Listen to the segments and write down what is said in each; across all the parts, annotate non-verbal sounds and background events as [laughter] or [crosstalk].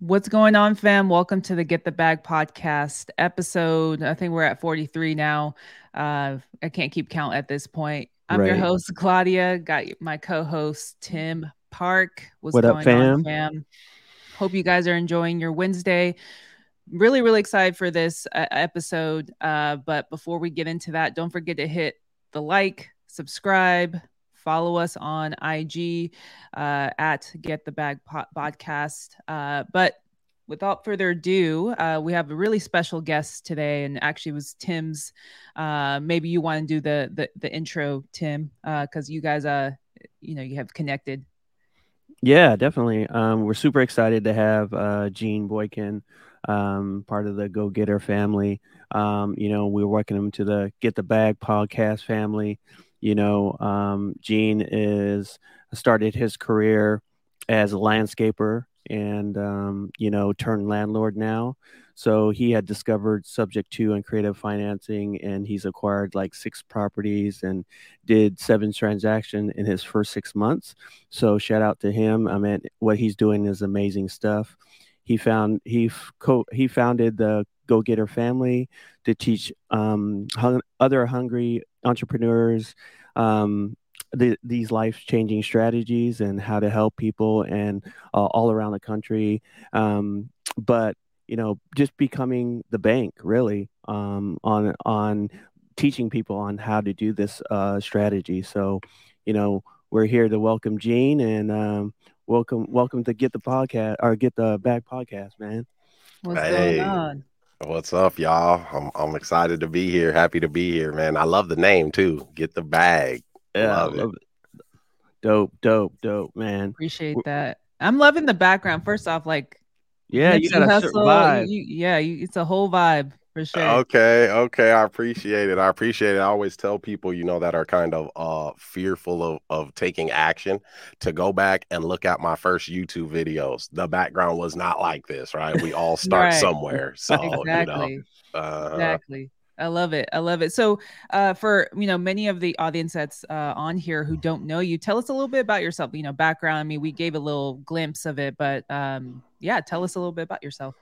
What's going on, fam? Welcome to the Get the Bag podcast episode. I think we're at 43 now. Uh, I can't keep count at this point. I'm your host, Gladia. Got my co host, Tim Park. What's What up, fam? on, fam? Hope you guys are enjoying your Wednesday. Really, really excited for this uh, episode. Uh, but before we get into that, don't forget to hit the like, subscribe, follow us on IG uh, at Get the Bag Podcast. Uh, but without further ado, uh, we have a really special guest today, and actually it was Tim's. Uh, maybe you want to do the the, the intro, Tim, because you guys, uh, you know, you have connected. Yeah, definitely. Um, we're super excited to have uh, Gene Boykin, um, part of the Go Getter family. Um, you know, we're welcoming him to the Get the Bag podcast family. You know, um, Gene is started his career as a landscaper and um, you know turned landlord now. So he had discovered subject to and creative financing, and he's acquired like six properties and did seven transactions in his first six months. So shout out to him. I mean, what he's doing is amazing stuff. He found he co- he founded the Go Getter family to teach um, hung- other hungry entrepreneurs um, the, these life changing strategies and how to help people and uh, all around the country. Um, but you know, just becoming the bank really um, on on teaching people on how to do this uh, strategy. So, you know, we're here to welcome Gene and um, welcome welcome to get the podcast or get the back podcast, man. What's Hey. going on? What's up, y'all? I'm I'm excited to be here. Happy to be here, man. I love the name too. Get the bag. Yeah, Love it. love it. Dope, dope, dope, man. Appreciate W- that. I'm loving the background. First off, like Yeah, you got a certain vibe. you- yeah, you, it's a whole vibe for sure. Okay, okay. I appreciate it. I appreciate it. I always tell people, you know, that are kind of uh fearful of of taking action to go back and look at my first YouTube videos. The background was not like this, right? We all [laughs] start Right. somewhere. [laughs] So, you know, exactly. uh, Exactly. I love it. I love it. So, uh, for you know, many of the audience that's uh, on here who don't know you, tell us a little bit about yourself. You know, background. I mean, we gave a little glimpse of it, but um, yeah, tell us a little bit about yourself.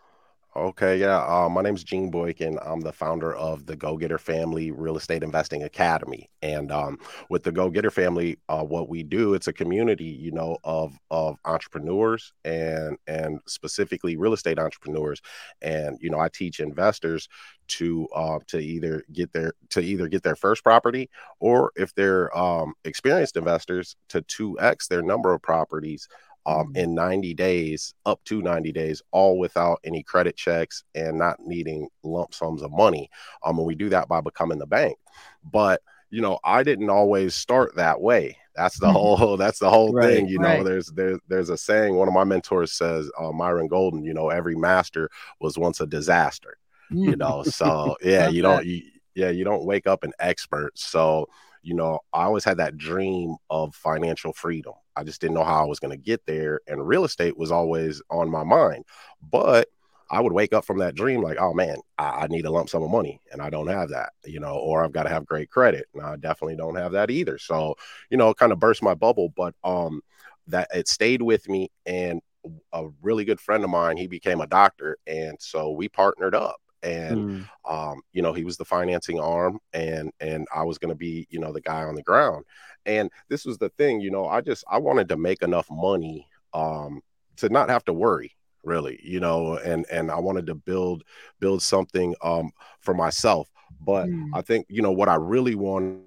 Okay, yeah. Uh, my is Gene Boykin. I'm the founder of the Go Getter Family Real Estate Investing Academy. And um, with the Go Getter Family, uh, what we do, it's a community, you know, of of entrepreneurs and and specifically real estate entrepreneurs. And you know, I teach investors to uh, to either get their to either get their first property or if they're um, experienced investors to two x their number of properties um, Mhm. in 90 days, up to 90 days, all without any credit checks and not needing lump sums of money. Um, and we do that by becoming the bank. But you know, I didn't always start that way. That's the Mhm. whole. [laughs] That's the whole Right, thing. You know, right. there's there's there's a saying. One of my mentors says, uh, Myron Golden. You know, every master was once a disaster Mm. [laughs] you know so yeah you don't you, yeah you don't wake up an expert so you know i always had that dream of financial freedom. I just didn't know how i was going to get there and real estate was always on my mind. But i would wake up from that dream like oh man i, I need a lump sum of money and i don't have that you know or i've got to have great credit and i definitely don't have that either. So you know kind of burst my bubble but um that it stayed with me and a really good friend of mine he became a doctor and so we partnered up and Mm, um, you know, he was the financing arm and and I was going to be, you know, the guy on the ground. And this was the thing, you know, I just I wanted to make enough money um to not have to worry really, you know, and and I wanted to build build something um for myself. But Mm. I think, you know, what I really wanted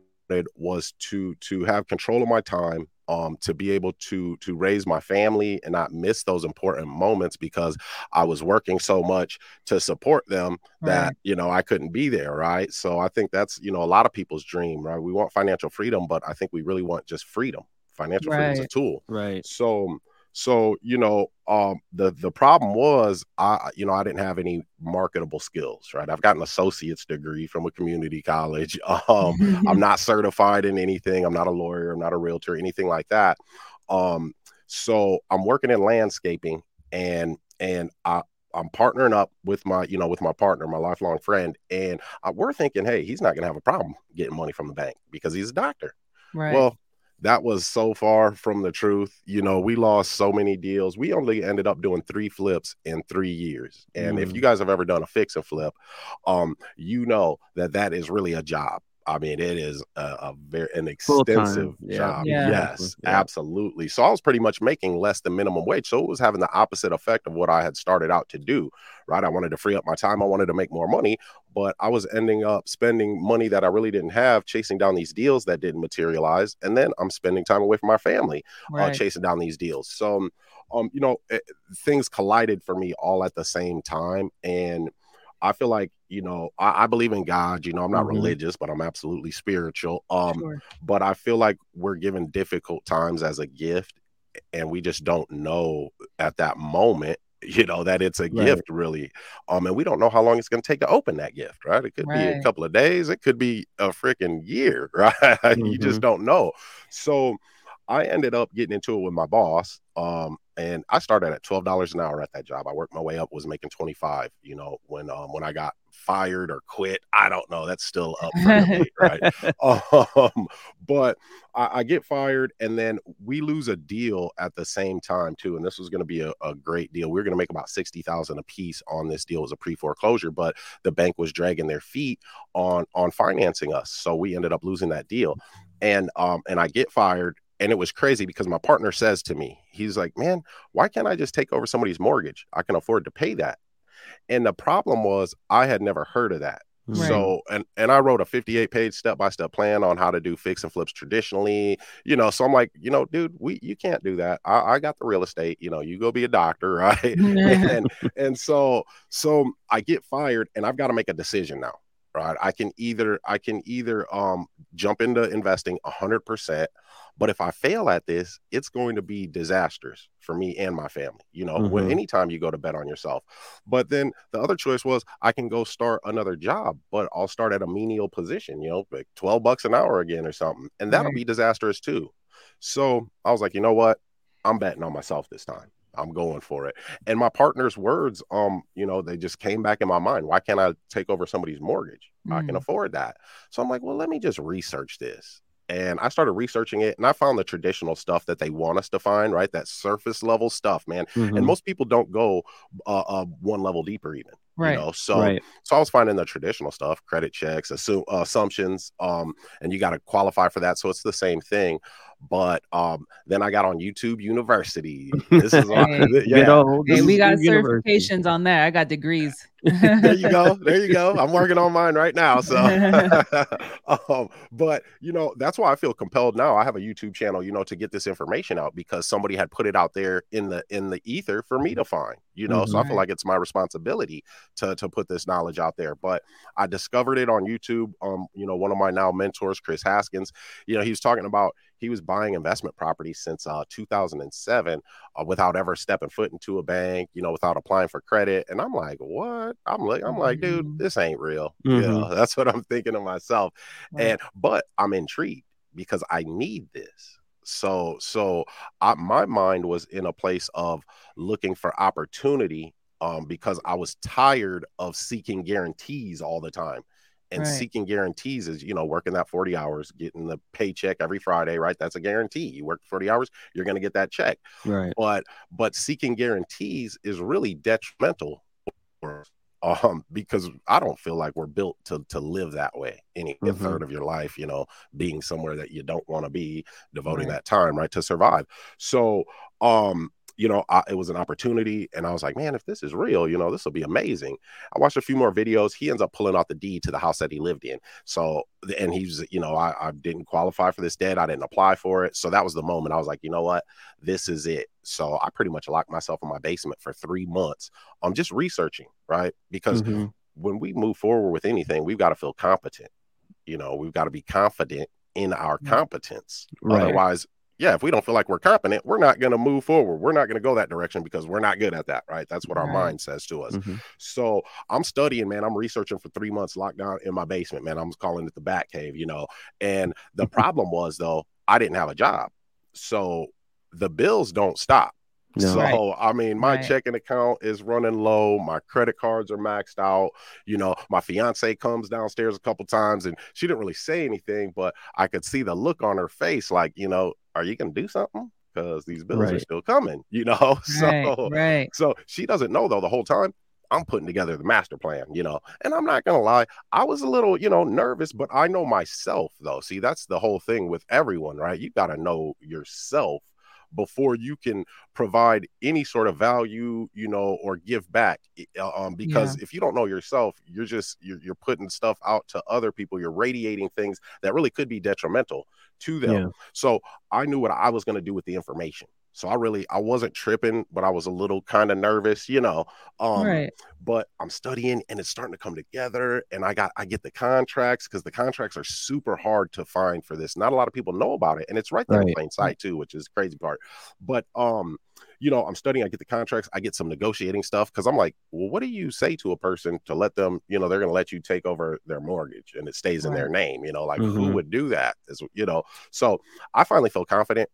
was to to have control of my time um to be able to to raise my family and not miss those important moments because I was working so much to support them that Right. you know I couldn't be there, right? So I think that's you know a lot of people's dream, right? We want financial freedom, but I think we really want just freedom. Financial freedom is a tool. right. So so you know um the the problem was I you know I didn't have any marketable skills, right? I've got an associate's degree from a community college. [laughs] Um I'm [laughs] not certified in anything. I'm not a lawyer. I'm not a realtor, anything like that. Um, so I'm working in landscaping, and and I I'm partnering up with my you know with my partner, my lifelong friend, and uh, we're thinking, hey, he's not gonna have a problem getting money from the bank because he's a doctor. right. Well, that was so far from the truth. You know, we lost so many deals. We only ended up doing three flips in three years. And mm. if you guys have ever done a fix and flip, um, you know that that is really a job. I mean, it is a, a very an extensive yeah. job. Yeah. Yes, yeah. absolutely. So I was pretty much making less than minimum wage. So it was having the opposite effect of what I had started out to do. Right. I wanted to free up my time. I wanted to make more money, but I was ending up spending money that I really didn't have, chasing down these deals that didn't materialize, and then I'm spending time away from my family, uh, right. uh, chasing down these deals. So, um, you know, it, eh, things collided for me all at the same time, and I feel like you know I, I believe in God. You know, I'm not mm-hmm. religious, but I'm absolutely spiritual. Um, sure. but I feel like we're given difficult times as a gift, and we just don't know at that moment [laughs] you know that it's a right. gift really um and we don't know how long it's going to take to open that gift right it could right. be a couple of days it could be a freaking year [laughs] right mm-hmm. you just don't know so i ended up getting into it with my boss um and I started at twelve dollars an hour at that job. I worked my way up, was making twenty five. You know, when um, when I got fired or quit, I don't know. That's still up debate, [laughs] right? Um, but I, I, get fired, and then we lose a deal at the same time too. And this was going to be a, a, great deal. We were going to make about sixty thousand a piece on this deal as a pre foreclosure, but the bank was dragging their feet on on financing us, so we ended up losing that deal. And um and I get fired and it was crazy because my partner says to me, he's like, man, why can't I just take over somebody's mortgage? I can afford to pay that. And the problem was I had never heard of that. Mm-hmm. Right. So and and I wrote a 58 page step by step plan on how to do fix and flips traditionally, you know. So I'm like, you know, dude, we you can't do that. I, I got the real estate, you know. You go be a doctor, [laughs] right? [laughs] and and so so I get fired, and I've got to make a decision now, right? I can either I can either um jump into investing 100 percent but if I fail at this, it's going to be disastrous for me and my family. You know, mm-hmm. when anytime you go to bet on yourself. But then the other choice was I can go start another job, but I'll start at a menial position, you know, like 12 bucks an hour again or something. And that'll right. be disastrous too. So I was like, you know what? I'm betting on myself this time. I'm going for it. And my partner's words, um, you know, they just came back in my mind. Why can't I take over somebody's mortgage? Mm. I can mm. afford that. So I'm like, well, let me just research this and I started researching it and I found the traditional stuff that they want us to find, right? That surface level stuff, man. Mm-hmm. And most people don't go uh, uh, one level deeper, even. Right. You know, so right. so I was finding the traditional stuff, credit checks, assume, uh, assumptions, um, and you got to qualify for that. So it's the same thing. But um, then I got on YouTube University. This is hey, yeah. hey, we got certifications on there. I got degrees. [laughs] there you go. [laughs] There you go. I'm working on mine right now. So, [laughs] um, but you know, that's why I feel compelled now. I have a YouTube channel, you know, to get this information out because somebody had put it out there in the in the ether for me to find. You know, mm-hmm. so I feel like it's my responsibility to to put this knowledge out there. But I discovered it on YouTube. Um, you know, one of my now mentors, Chris Haskins, you know, he was talking about he was buying investment properties since uh, 2007 uh, without ever stepping foot into a bank, you know, without applying for credit. And I'm like, what? I'm like, I'm like, dude, mm-hmm. this ain't real. Mm-hmm. Yeah, that's what I'm thinking to myself. Right. And but I'm intrigued because I need this. So so I, my mind was in a place of looking for opportunity um, because I was tired of seeking guarantees all the time and right. seeking guarantees is you know working that 40 hours getting the paycheck every friday right that's a guarantee you work 40 hours you're going to get that check right but but seeking guarantees is really detrimental um because i don't feel like we're built to to live that way any mm-hmm. third of your life you know being somewhere that you don't want to be devoting right. that time right to survive so um you know, I, it was an opportunity. And I was like, man, if this is real, you know, this will be amazing. I watched a few more videos. He ends up pulling out the deed to the house that he lived in. So, and he's, you know, I, I didn't qualify for this debt. I didn't apply for it. So that was the moment I was like, you know what? This is it. So I pretty much locked myself in my basement for three months. I'm just researching, right? Because mm-hmm. when we move forward with anything, we've got to feel competent. You know, we've got to be confident in our competence. Right. Otherwise, yeah, if we don't feel like we're competent, we're not going to move forward. We're not going to go that direction because we're not good at that, right? That's what right. our mind says to us. Mm-hmm. So I'm studying, man. I'm researching for three months, locked down in my basement, man. I'm calling it the Bat Cave, you know. And the [laughs] problem was, though, I didn't have a job, so the bills don't stop. No. So right. I mean, my right. checking account is running low. My credit cards are maxed out. You know, my fiance comes downstairs a couple times and she didn't really say anything, but I could see the look on her face, like, you know, are you gonna do something? Because these bills right. are still coming, you know. [laughs] so right. so she doesn't know though the whole time. I'm putting together the master plan, you know. And I'm not gonna lie, I was a little, you know, nervous, but I know myself though. See, that's the whole thing with everyone, right? You gotta know yourself before you can provide any sort of value you know or give back uh, um, because yeah. if you don't know yourself you're just you're, you're, putting stuff out to other people you're radiating things that really could be detrimental to them yeah. so i knew what i was going to do with the information so I really I wasn't tripping, but I was a little kind of nervous, you know. Um right. but I'm studying and it's starting to come together and I got I get the contracts because the contracts are super hard to find for this. Not a lot of people know about it. And it's right there right. in plain sight too, which is crazy part. But um you know, I'm studying, I get the contracts, I get some negotiating stuff because I'm like, well, what do you say to a person to let them, you know, they're going to let you take over their mortgage and it stays in their name, you know, like mm-hmm. who would do that? Is, you know, so I finally feel confident.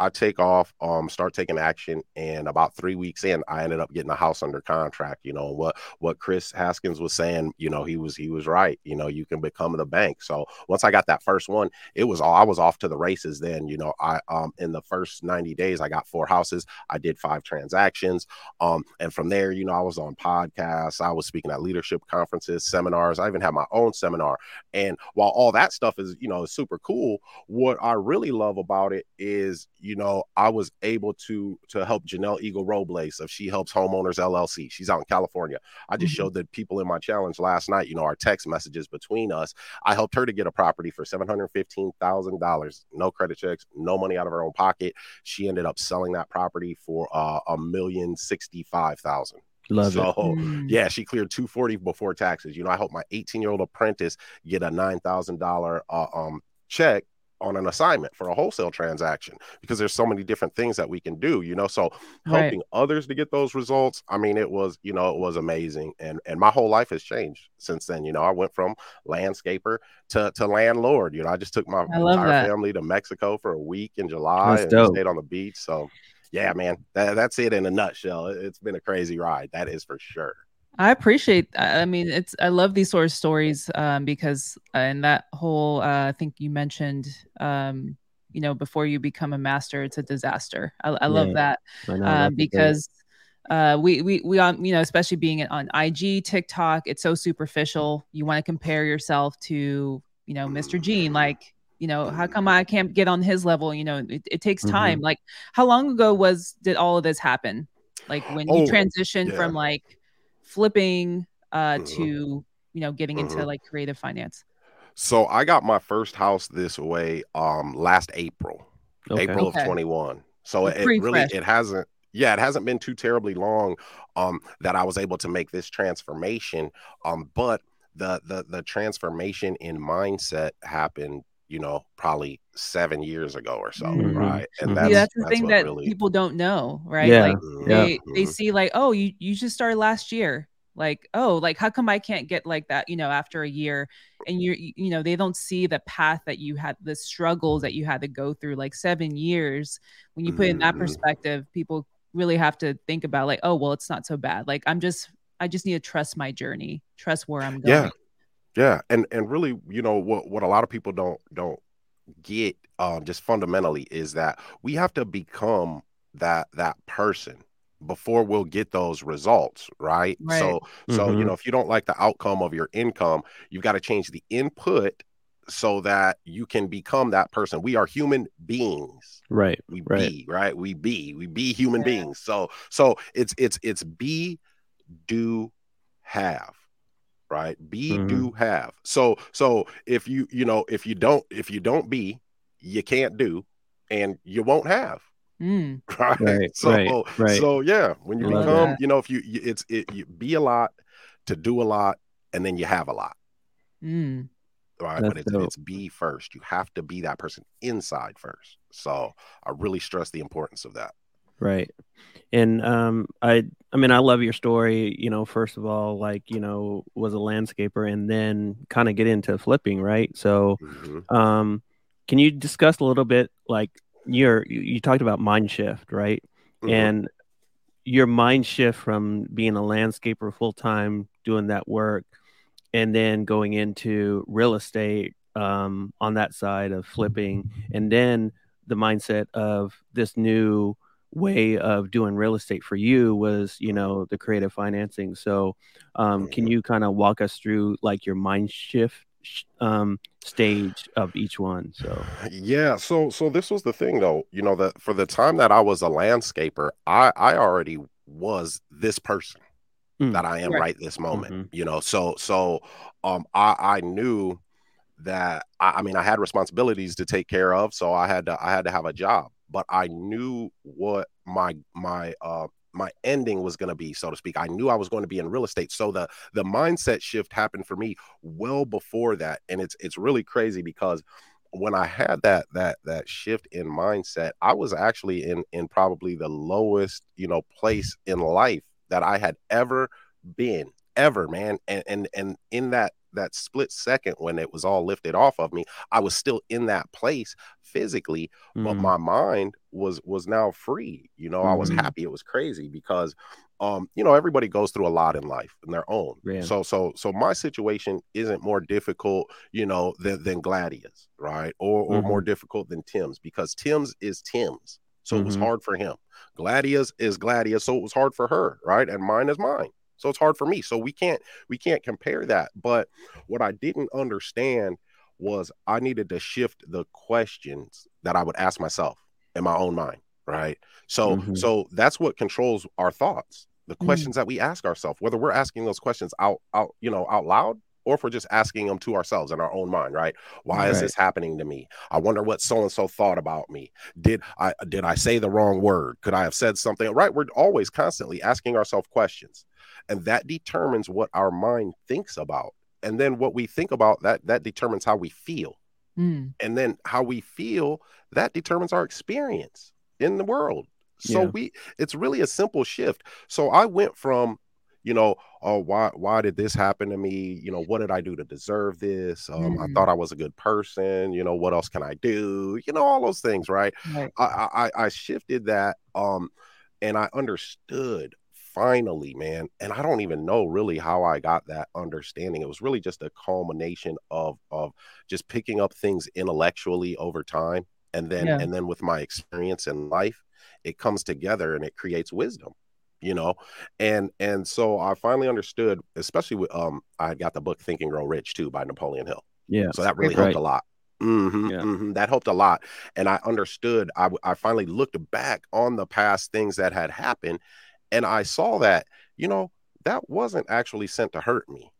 I take off, um, start taking action, and about three weeks in, I ended up getting a house under contract. You know what what Chris Haskins was saying. You know he was he was right. You know you can become the bank. So once I got that first one, it was all I was off to the races. Then you know I um in the first ninety days I got four houses. I did five transactions. Um, and from there, you know I was on podcasts. I was speaking at leadership conferences, seminars. I even had my own seminar. And while all that stuff is you know super cool, what I really love about it is know, I was able to to help Janelle Eagle Robles of She Helps Homeowners LLC. She's out in California. I just mm-hmm. showed the people in my challenge last night, you know, our text messages between us. I helped her to get a property for seven hundred fifteen thousand dollars, no credit checks, no money out of her own pocket. She ended up selling that property for uh, a million sixty five thousand. Love so, it. Mm. yeah, she cleared 240 before taxes. You know, I helped my 18 year old apprentice get a $9,000 uh, um, check on an assignment for a wholesale transaction because there's so many different things that we can do you know so helping right. others to get those results i mean it was you know it was amazing and and my whole life has changed since then you know i went from landscaper to to landlord you know i just took my entire that. family to mexico for a week in july that's and dope. stayed on the beach so yeah man that, that's it in a nutshell it's been a crazy ride that is for sure I appreciate. I mean, it's I love these sort of stories um, because uh, in that whole, uh, I think you mentioned, um, you know, before you become a master, it's a disaster. I, I love that uh, because uh, we we we on you know, especially being on IG, TikTok, it's so superficial. You want to compare yourself to you know Mr. Gene, like you know how come i can't get on his level you know it, it takes mm-hmm. time mm-hmm. like how long ago was did all of this happen like when you oh, transitioned yeah. from like flipping uh, mm-hmm. to you know getting into mm-hmm. like creative finance? So I got my first house this way um last April, okay. April okay. of 21. So it, it really it hasn't yeah, it hasn't been too terribly long um that I was able to make this transformation. Um, but the the the transformation in mindset happened you know, probably seven years ago or so, mm-hmm. right? And that's, yeah, that's the that's thing that really... people don't know, right? Yeah. Like yeah. they mm-hmm. they see like, oh, you you just started last year. Like, oh, like how come I can't get like that, you know, after a year? And you're you know, they don't see the path that you had, the struggles that you had to go through, like seven years. When you put mm-hmm. in that mm-hmm. perspective, people really have to think about like, oh, well, it's not so bad. Like I'm just I just need to trust my journey, trust where I'm going. Yeah. Yeah, and and really, you know, what what a lot of people don't don't get um just fundamentally is that we have to become that that person before we'll get those results right, right. so mm-hmm. so you know if you don't like the outcome of your income you've got to change the input so that you can become that person we are human beings right we right. be right we be we be human yeah. beings so so it's it's it's be do have right be mm-hmm. do have so so if you you know if you don't if you don't be you can't do and you won't have mm. [laughs] right? right so right, right. so yeah when you become you know if you it's it you be a lot to do a lot and then you have a lot mm. right That's but it's, it's be first you have to be that person inside first so i really stress the importance of that right and um i i mean i love your story you know first of all like you know was a landscaper and then kind of get into flipping right so mm-hmm. um can you discuss a little bit like your you, talked about mind shift right mm-hmm. and your mind shift from being a landscaper full time, doing that work, and then going into real estate um, on that side of flipping, and then the mindset of this new way of doing real estate for you was you know the creative financing so um, can you kind of walk us through like your mind shift um, stage of each one. So yeah, so so this was the thing though, you know, that for the time that I was a landscaper, I I already was this person mm. that I am right, right this moment. Mm-hmm. You know, so so um I I knew that I, I mean I had responsibilities to take care of, so I had to I had to have a job, but I knew what my my uh my ending was going to be so to speak. I knew i was going to be in real estate so the the mindset shift happened for me well before that and it's it's really crazy because when i had that that that shift in mindset i was actually in in probably the lowest you know place in life that i had ever been ever man and and and in that that split second when it was all lifted off of me i was still in that place physically mm. but my mind was was now free you know mm. i was mm-hmm. happy it was crazy because um you know everybody goes through a lot in life in their own yeah. so so so my situation isn't more difficult you know than than Gladia's right or or mm-hmm. more difficult than tim's because tim's is tim's so mm-hmm. it was mm-hmm. hard for him Gladia's is Gladia's so it was hard for her right and mine is mine so it's hard for me. So we can't we can't compare that. But what I didn't understand was I needed to shift the questions that I would ask myself in my own mind, right? So mm-hmm. so that's what controls our thoughts. The mm. questions mm-hmm. that we ask ourselves, whether we're asking those questions out out, you know, out loud or if we're just asking them to ourselves in our own mind, right? Why right. is this happening to me? I wonder what so and so thought about me. Did I did I say the wrong word? Could I have said something? Right? We're always constantly asking ourselves questions and that determines what our mind thinks about and then what we think about that that determines how we feel mm. and then how we feel that determines our experience in the world so yeah. we it's really a simple shift so i went from you know oh why why did this happen to me you know what did i do to deserve this um, mm. i thought i was a good person you know what else can i do you know all those things right, right. I, I i shifted that um and i understood finally, man, and I don't even know really how I got that understanding. It was really just a culmination of of just picking up things intellectually over time, and then yeah. and then with my experience in life, it comes together and it creates wisdom you know and and so i finally understood especially with um i got the book think and grow rich too by napoleon hill yeah so that really helped a lot Mm-hmm, yeah. mm-hmm. That helped a lot. And I understood, I, I finally looked back on the past things that had happened and I saw that, you know, that wasn't actually sent to hurt me.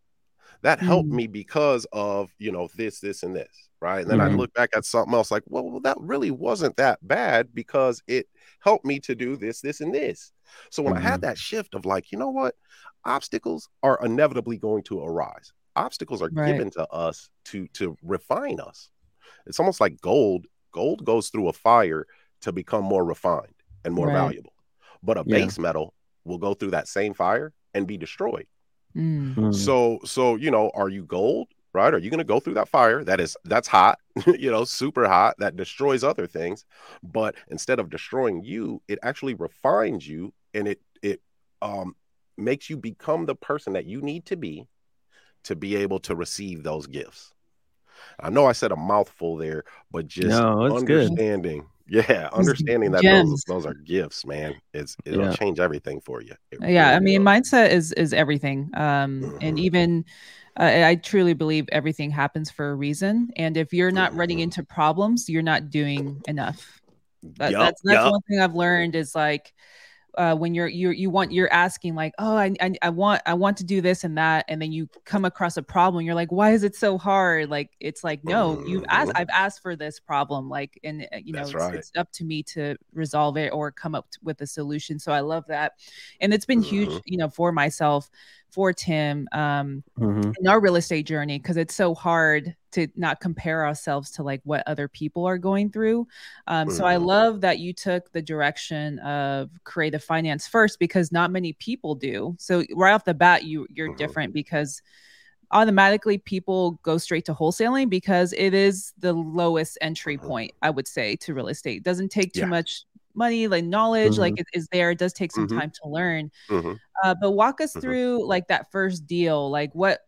That helped mm-hmm. me because of, you know, this, this, and this. Right. And then mm-hmm. I look back at something else like, well, that really wasn't that bad because it helped me to do this, this, and this. So when mm-hmm. I had mm-hmm. that shift of like, you know what, obstacles are inevitably going to arise. Obstacles are right. given to us to to refine us. It's almost like gold. Gold goes through a fire to become more refined and more right. valuable. But a yeah. base metal will go through that same fire and be destroyed. Mm. Mm. So, so you know, are you gold? Right? Are you going to go through that fire that is that's hot, [laughs] you know, super hot that destroys other things, but instead of destroying you, it actually refines you and it it um makes you become the person that you need to be to be able to receive those gifts. I know I said a mouthful there, but just no, understanding. Good yeah understanding that those, those are gifts man it's it'll yeah. change everything for you it yeah really i mean will. mindset is is everything um mm-hmm. and even uh, i truly believe everything happens for a reason and if you're not mm-hmm. running into problems you're not doing enough that, yep, that's that's yep. one thing i've learned is like uh, when you're you you want you're asking like oh I, I, I want I want to do this and that and then you come across a problem you're like why is it so hard like it's like no you've asked mm-hmm. I've asked for this problem like and uh, you know it's, right. it's, up to me to resolve it or come up with a solution so I love that and it's been huge mm-hmm. you know for myself for Tim um, mm-hmm. in our real estate journey because it's so hard to not compare ourselves to like what other people are going through. Um, mm-hmm. So I mm-hmm. love that you took the direction of creative finance first because not many people do. So right off the bat, you you're mm-hmm. different because automatically people go straight to wholesaling because it is the lowest entry mm-hmm. point i would say to real estate it doesn't take too yeah. much money, like knowledge, mm-hmm. like it is there. It does take some mm-hmm. time to learn. Mm-hmm. Uh, but walk us mm-hmm. through like that first deal. Like what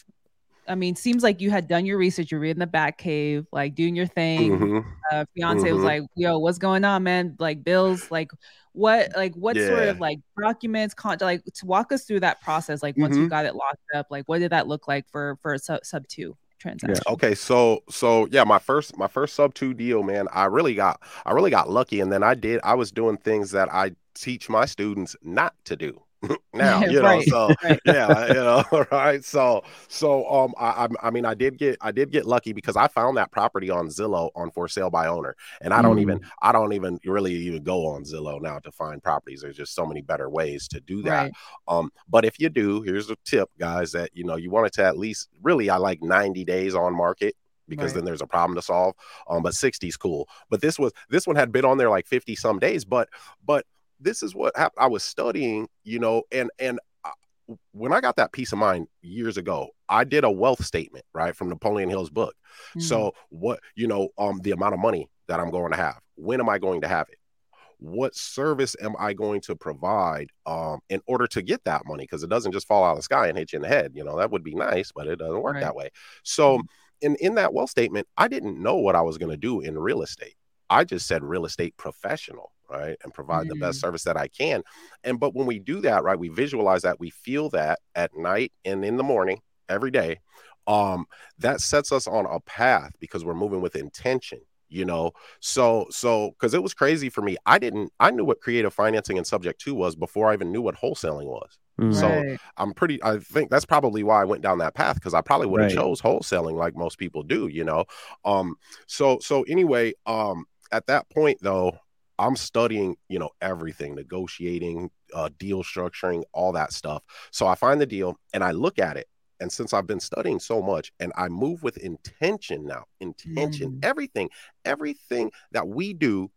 I mean, seems like you had done your research. You're reading the Batcave, like doing your thing. Mm-hmm. Uh, fiance mm-hmm. was like, "Yo, what's going on, man? Like bills, like what, like what yeah. sort of like documents, con- like to walk us through that process. Like once mm-hmm. you got it locked up, like what did that look like for for sub, sub two transaction? Yeah. Okay, so so yeah, my first my first sub two deal, man. I really got I really got lucky, and then I did I was doing things that I teach my students not to do. [laughs] now [laughs] you know right. so right. [laughs] yeah you know right so so um I, I mean i did get i did get lucky because i found that property on zillow on for sale by owner and i don't even mm. i don't even really even go on zillow now to find properties there's just so many better ways to do that right. um but if you do here's a tip guys that you know you want it to at least really i like 90 days on market because right. then there's a problem to solve. Um, but 60 is cool. But this was this one had been on there like 50 some days. But but this is what happened. I was studying, you know, and and when I got that peace of mind years ago, I did a wealth statement, right, from Napoleon Hill's book. Mm-hmm. So what, you know, um, the amount of money that I'm going to have, when am I going to have it? What service am I going to provide um, in order to get that money? Because it doesn't just fall out of the sky and hit you in the head. You know, that would be nice, but it doesn't work right. that way. So mm-hmm. in, in that wealth statement, I didn't know what I was going to do in real estate. I just said real estate professional right and provide mm-hmm. the best mm. service that i can and but when we do that right we visualize that we feel that at night and in the morning every day um that sets us on a path because we're moving with intention you know so so because it was crazy for me i didn't i knew what creative financing and subject to was before i even knew what wholesaling was mm-hmm. so i'm pretty i think that's probably why i went down that path because i probably would have right. chose wholesaling like most people do you know um so so anyway um at that point though I'm studying, you know, everything, negotiating, uh, deal structuring, all that stuff. So I find the deal and I look at it. And since I've been studying so much and I move with intention now, intention, mm. everything, everything that we do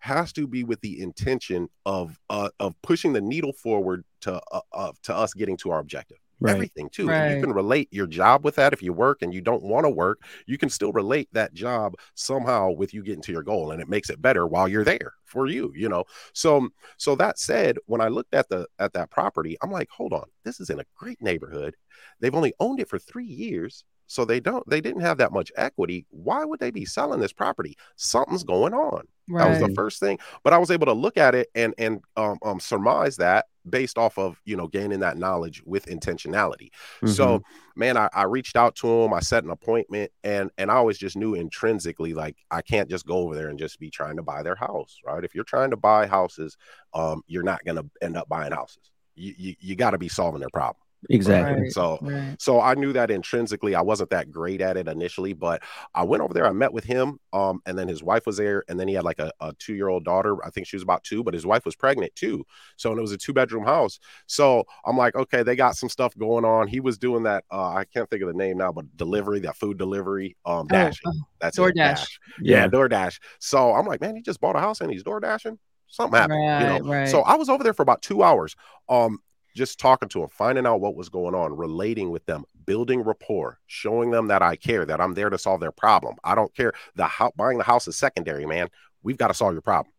has to be with the intention of uh, of pushing the needle forward to uh, to us getting to our objective right. everything too. Right. you can relate your job with that. If you work and you don't want to work, you can still relate that job somehow with you getting to your goal, and it makes it better while you're there for you. You know. So um, so that said, when I looked at the at that property, I'm like, hold on, this is in a great neighborhood. They've only owned it for three years. So they don't they didn't have that much equity. Why would they be selling this property? Something's going on. Right. That was the first thing. But I was able to look at it and and um, um, surmise that based off of you know gaining that knowledge with intentionality. Mm-hmm. So man, I, I reached out to him. I set an appointment, and and I always just knew intrinsically like I can't just go over there and just be trying to buy their house, right? If you're trying to buy houses, um, you're not gonna end up buying houses. You you, you got to be solving their problem. Exactly. Right. So right. so I knew that intrinsically I wasn't that great at it initially, but I went over there, I met with him, um, and then his wife was there, and then he had like a, a two-year-old daughter. I think she was about two, but his wife was pregnant too. So and it was a two-bedroom house. So I'm like, okay, they got some stuff going on. He was doing that, uh, I can't think of the name now, but delivery, that food delivery, um, oh, dashing. Oh, That's DoorDash. Dash. Yeah, yeah, DoorDash. So I'm like, man, he just bought a house and he's door dashing something happened, right, you know. Right. So I was over there for about two hours. Um, just talking to them, finding out what was going on, relating with them, building rapport, showing them that I care, that I'm there to solve their problem. I don't care. The ho- buying the house is secondary, man. We've got to solve your problem,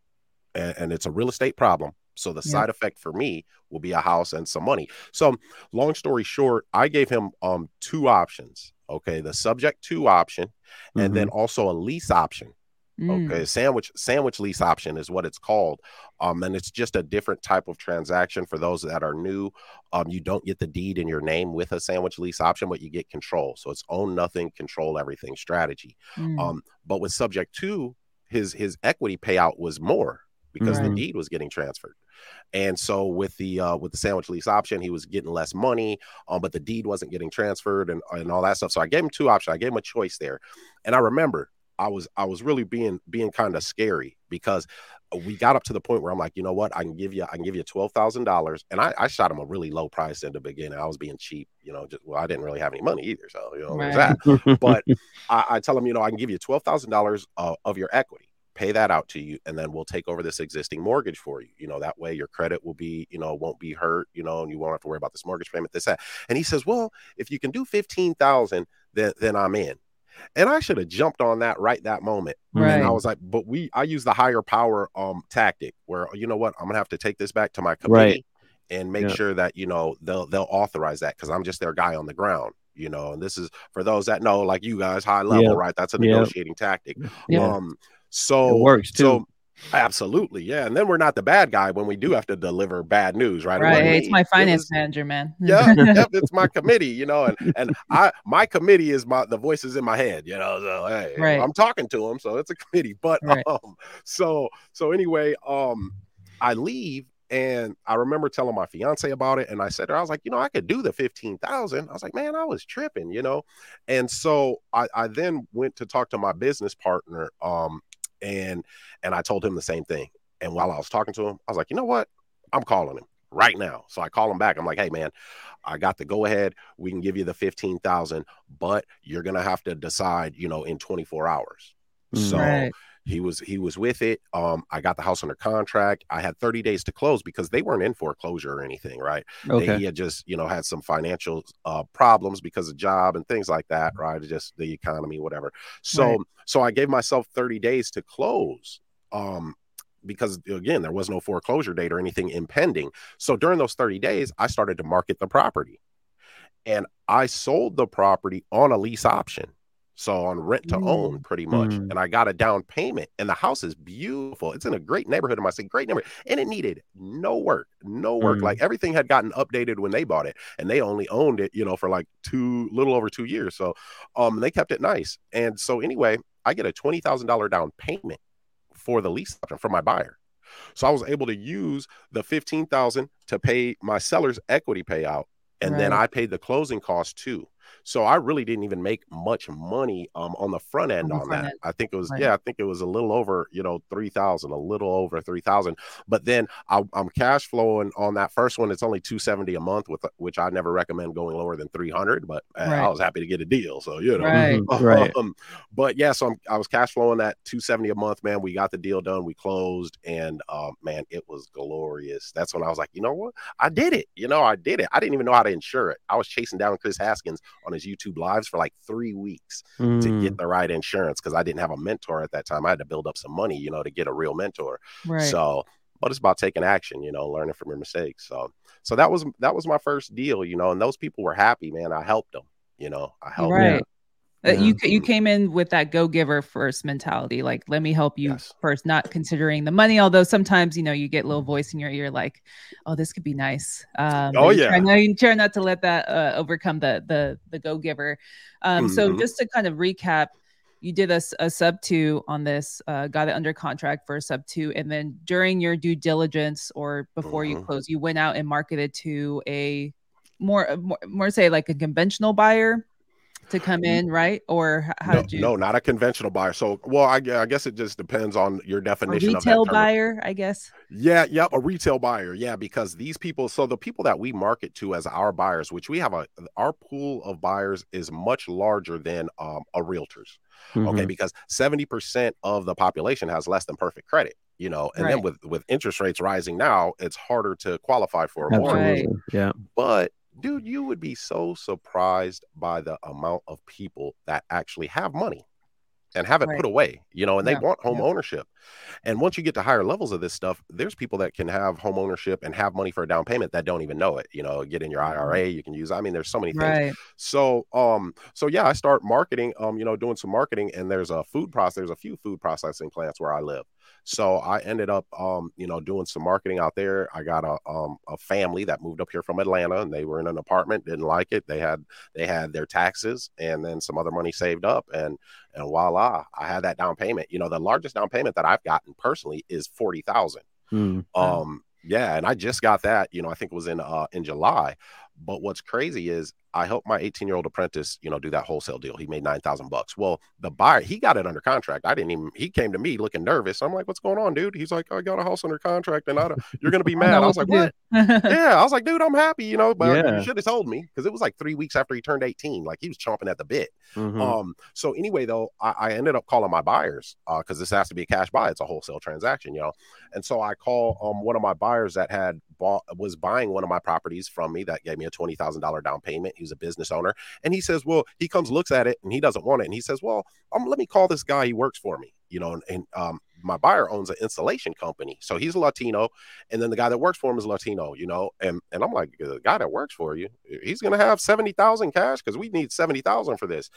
and, and it's a real estate problem. So the yeah. side effect for me will be a house and some money. So long story short, I gave him um two options. Okay, the subject to option, mm-hmm. and then mm-hmm. also a lease option. Mm. Okay, sandwich sandwich lease option is what it's called, um, and it's just a different type of transaction for those that are new. Um, you don't get the deed in your name with a sandwich lease option, but you get control. So it's own nothing, control everything strategy. Mm. Um, but with subject to his his equity payout was more because right. the deed was getting transferred. And so with the uh, with the sandwich lease option, he was getting less money, um, but the deed wasn't getting transferred and, and all that stuff. So I gave him two options. I gave him a choice there. And I remember I was I was really being being kind of scary because we got up to the point where I'm like, you know what, I can give you I can give you twelve thousand dollars, and I, I shot him a really low price in the beginning. I was being cheap, you know. Just well, I didn't really have any money either, so you know right. that. [laughs] But I, I, tell him, you know, I can give you twelve thousand uh, dollars of your equity. Pay that out to you, and then we'll take over this existing mortgage for you. You know, that way your credit will be, you know, won't be hurt. You know, and you won't have to worry about this mortgage payment. This that. And he says, well, if you can do fifteen thousand, then then I'm in. And I should have jumped on that right that moment. Right. And I was like, but we I use the higher power um tactic where you know what, I'm gonna have to take this back to my committee Right. and make Yeah. sure that you know they'll they'll authorize that because I'm just their guy on the ground. You know, and this is for those that know, like you guys, high level, Yeah. right? That's a Yeah. negotiating tactic. Yeah. Um, so It works, too. So absolutely, yeah. And then we're not the bad guy when we do have to deliver bad news, right? Right. it's my It finance was- manager, man. yeah, [laughs] yep, it's my committee, you know, and and I my committee is my the voices in my head, you know. So hey, Right. I'm talking to them, so it's a committee. [laughs] But Right. um, so so anyway, um, I leave and I remember telling my fiance about it, and I said to her, I was like, you know, I could do the fifteen thousand. I was like, man, I was tripping, you know, and so I I then went to talk to my business partner, um, and and I told him the same thing. And while I was talking to him, I was like, you know what, I'm calling him right now. So I call him back. I'm like, hey man, I got the go ahead. We can give you the 15,000, but you're to have to decide, you know, in 24 hours. So Right. He was he was with it. Um I got the house under contract. I had 30 days to close because they weren't in foreclosure or anything, right? They, Okay. he had just, you know, had some financial uh problems because of job and things like that, right? Just the economy whatever. So Right. so I gave myself 30 days to close. Um because again, there was no foreclosure date or anything impending. So during those 30 days, I started to market the property. And I sold the property on a lease option. So on rent to own, pretty much. Mm. And I got a down payment. And the house is beautiful. It's in a great neighborhood in my city, great neighborhood. And it needed no work, no work. Mm. Like everything had gotten updated when they bought it. And they only owned it, you know, for like two, little over two years. So um they kept it nice. And so anyway, I get a twenty thousand dollar down payment for the lease option from my buyer. So I was able to use the 15,000 to pay my seller's equity payout and then I paid the closing cost too. So I really didn't even make much money um, on the front end On on, front that. end. I think it was Right. yeah, I think it was a little over you know three thousand, a little over three thousand. But then I, I'm cash flowing on that first one. It's only two seventy a month, with which I never recommend going lower than three hundred. But uh, Right. I was happy to get a deal, so you know. Right. [laughs] Right. Um, but yeah, so I'm, I was cash flowing that 270 a month, man. We got the deal done, we closed, and um, man, it was glorious. That's when I was like, you know what? I did it. You know, I did it. I didn't even know how to insure it. I was chasing down Chris Haskins on his YouTube lives for like three weeks to Mm. get the right insurance because I didn't have a mentor at that time. I had to build up some money, you know, to get a real mentor. Right. So, but it's about taking action, you know, learning from your mistakes. So, so that was that was my first deal, you know, and those people were happy, man. I helped them, you know, I helped them. right. Uh, Yeah. you you came in with that go giver first mentality, like let me help you Yes. first, not considering the money. Although sometimes you know you get a little voice in your ear, like, "Oh, this could be nice." Um, Oh, you yeah. try, no, you try not to let that uh, overcome the the the go giver. Um, So Mhm. just to kind of recap, you did a, a sub two on this, uh, got it under contract for a sub two, and then during your due diligence or before you Mhm. close, you went out and marketed to a more more, more say like a conventional buyer to come in, right? Or how no, did you? no, not a conventional buyer. So, well, I, I guess it just depends on your a definition of that retail buyer, I guess. Yeah, yep, a retail buyer. Yeah, because these people, so the people that we market to as our buyers, which we have a our pool of buyers is much larger than um a realtor's. Okay, Mhm. because 70% of the population has less than perfect credit, you know, and then with with interest rates rising now, it's harder to qualify for a mortgage. Right. Yeah. But dude, you would be so surprised by the amount of people that actually have money and have it Right. put away, you know, and Yeah, they want home yeah. ownership. And once you get to higher levels of this stuff, there's people that can have home ownership and have money for a down payment that don't even know it. You know, get in your IRA, you can use. I mean, there's so many things. Right. So, um, so yeah, I start marketing, um, you know, doing some marketing, and there's a food process. There's a few food processing plants where I live. So I ended up, um, you know, doing some marketing out there. I got a um a family that moved up here from Atlanta, and they were in an apartment, didn't like it. They had they had their taxes and then some other money saved up, and and voila, I had that down payment. You know, the largest down payment that I've gotten personally is forty thousand. Mm. Wow. Um, yeah, and I just got that, you know, I think it was in uh in July. But what's crazy is I helped my 18 year old apprentice, you know, do that wholesale deal. He made 9,000 bucks. Well, the buyer, he got it under contract. I didn't even, he came to me looking nervous. I'm like, what's going on, dude? He's like, I got a house under contract and I don't, you're going to be [laughs] mad. know I was like, what? [laughs] yeah. I was like, dude, I'm happy, you know, but Yeah. you should have told me because it was like three weeks after he turned 18. Like he was chomping at the bit. Mhm. Um, so anyway, though, I, I ended up calling my buyers uh because this has to be a cash buy, it's a wholesale transaction, you know. And so I call um one of my buyers that had bought was buying one of my properties from me that gave me a a twenty thousand dollar down payment. He's a business owner, and he says, well, he comes looks at it and he doesn't want it, and he says, well, um, let me call this guy. He works for me, you know, and, and um, my buyer owns an installation company, so he's a Latino, and then the guy that works for him is Latino, you know, and and I'm like, the guy that works for you, he's gonna have seventy thousand cash because we need seventy thousand for this,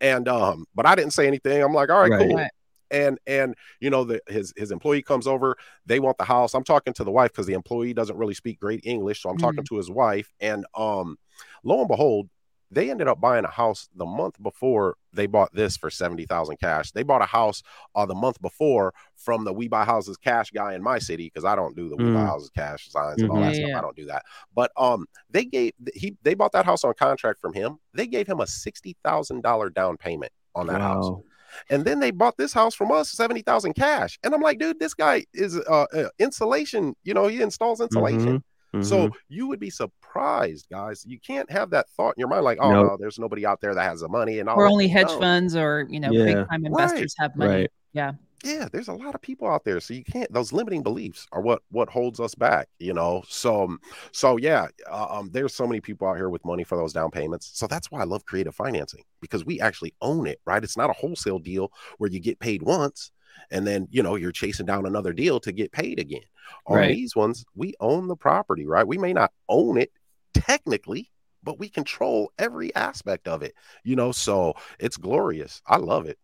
and um, but I didn't say anything. I'm like, all right, right. cool. Right. And and you know the his his employee comes over, they want the house. I'm talking to the wife because the employee doesn't really speak great English, so I'm mm-hmm. talking to his wife, and um, lo and behold, they ended up buying a house the month before they bought this for 70,000 cash. They bought a house uh, the month before from the We Buy Houses cash guy in my city because I don't do the mm. We Buy mm. Houses cash signs and all mm-hmm. that yeah, stuff. I don't do that. But um, they gave he they bought that house on contract from him. They gave him a sixty thousand dollar down payment on that wow. house. And then they bought this house from us, 70,000 cash. And I'm like, dude, this guy is uh, uh insulation. You know, he installs insulation. Mm-hmm. Mm-hmm. So you would be surprised, guys. You can't have that thought in your mind, like, oh nope. no, there's nobody out there that has the money and all. Or only hedge no. funds or you know, yeah. big time investors right. have money. Right. Yeah. Yeah, there's a lot of people out there, so you can't. Those limiting beliefs are what what holds us back, you know. So, um, so yeah, uh, um, there's so many people out here with money for those down payments. So that's why I love creative financing because we actually own it, right? It's not a wholesale deal where you get paid once and then you know you're chasing down another deal to get paid again on right. these ones we own the property right we may not own it technically but we control every aspect of it you know so it's glorious i love it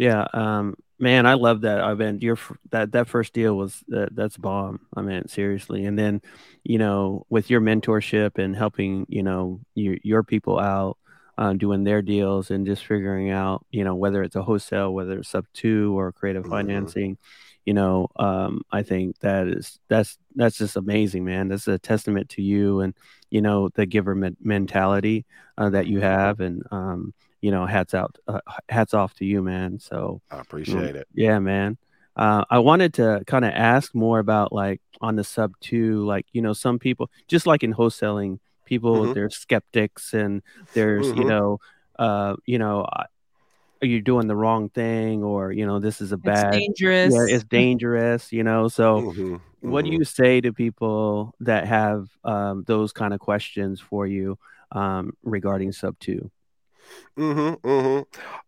yeah um man i love that i mean your that that first deal was that that's bomb i mean seriously and then you know with your mentorship and helping you know your your people out uh, doing their deals and just figuring out, you know, whether it's a wholesale, whether it's sub two or creative mm-hmm. financing, you know, um, I think that is that's that's just amazing, man. That's a testament to you and you know the giver me- mentality uh, that you have, and um, you know, hats out, uh, hats off to you, man. So I appreciate it. Yeah, man. Uh, I wanted to kind of ask more about like on the sub two, like you know, some people just like in wholesaling, people mm-hmm. there's skeptics and there's mm-hmm. you know uh you know are you doing the wrong thing or you know this is a bad it's dangerous yeah, it's dangerous you know so mm-hmm. what do mm-hmm. you say to people that have um, those kind of questions for you um, regarding sub 2 mm-hmm, mm-hmm.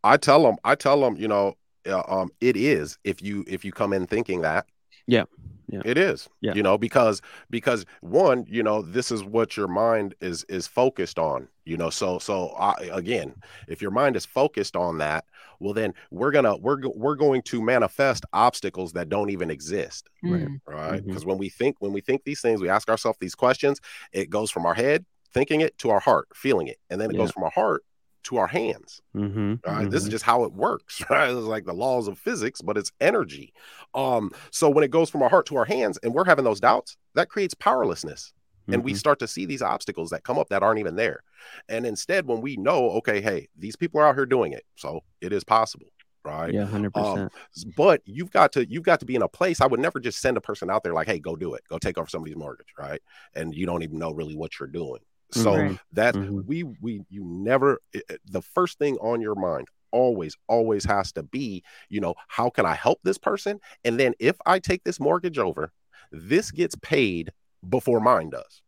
i tell them i tell them you know uh, um, it is if you if you come in thinking that yeah yeah. It is. Yeah. You know, because because one, you know, this is what your mind is is focused on. You know, so so I, again, if your mind is focused on that, well, then we're gonna we're we're going to manifest obstacles that don't even exist. Mm. Right. Because mm-hmm. when we think when we think these things, we ask ourselves these questions. It goes from our head thinking it to our heart feeling it, and then it yeah. goes from our heart to our hands. Mm-hmm, right? Mm-hmm. This is mm-hmm. just how it works, [laughs] right? It's like the laws of physics, but it's energy. Um, so when it goes from our heart to our hands and we're having those doubts, that creates powerlessness. Mm-hmm. And we mm-hmm. start to see these obstacles that come up that aren't even there. And instead, when we know, okay, hey, these people are out here doing it, so it is possible right yeah 100% um, but you've got to you've got to be in a place i would never just send a person out there like hey go do it go take over somebody's mortgage right and you don't even know really what you're doing so right. that mm-hmm. we we you never the first thing on your mind always always has to be you know how can i help this person and then if i take this mortgage over this gets paid before mine does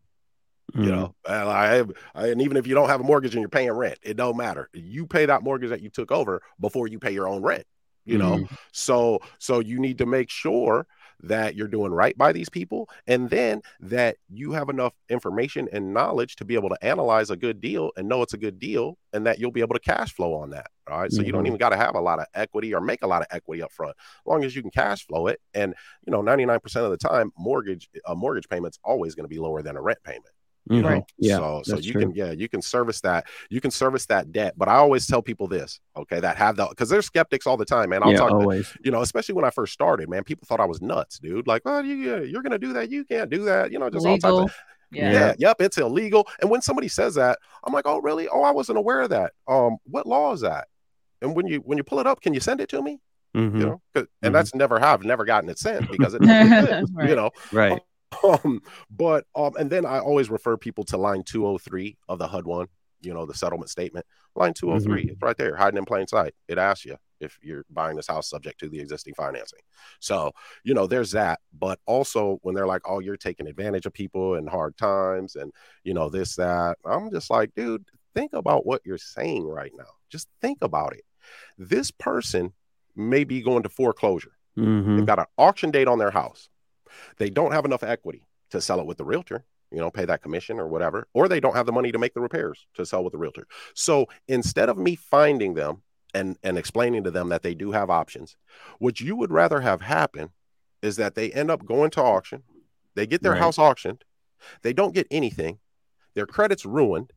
mm-hmm. you know I, I, and even if you don't have a mortgage and you're paying rent it don't matter you pay that mortgage that you took over before you pay your own rent you know mm-hmm. so so you need to make sure that you're doing right by these people and then that you have enough information and knowledge to be able to analyze a good deal and know it's a good deal and that you'll be able to cash flow on that right so mm-hmm. you don't mm-hmm. even got to have a lot of equity or make a lot of equity up front as long as you can cash flow it and you know 99% of the time mortgage a mortgage payment's always going to be lower than a rent payment you mm-hmm. know yeah so so you true. can yeah you can service that you can service that debt but i always tell people this okay that have the because they're skeptics all the time man i'll yeah, talk always. To, you know especially when i first started man people thought i was nuts dude like oh you, you're gonna do that you can't do that you know just Legal. all types of yeah. yeah. Yep. It's illegal. And when somebody says that, I'm like, oh, really? Oh, I wasn't aware of that. Um, what law is that? And when you when you pull it up, can you send it to me? Mm-hmm. You know, and mm-hmm. that's never have never gotten it sent because it, [laughs] [laughs] right. you know, right. [laughs] Um, but um, and then I always refer people to line 203 of the HUD one, you know, the settlement statement. Line 203, mm-hmm. it's right there, hiding in plain sight. It asks you, if you're buying this house subject to the existing financing. So, you know, there's that. But also when they're like, oh, you're taking advantage of people in hard times and, you know, this, that, I'm just like, dude, think about what you're saying right now. Just think about it. This person may be going to foreclosure. Mm-hmm. They've got an auction date on their house. They don't have enough equity to sell it with the realtor you know, pay that commission or whatever, or they don't have the money to make the repairs to sell with the realtor. So instead of me finding them and and explaining to them that they do have options, what you would rather have happen is that they end up going to auction, they get their Right. house auctioned, they don't get anything, their credit's ruined,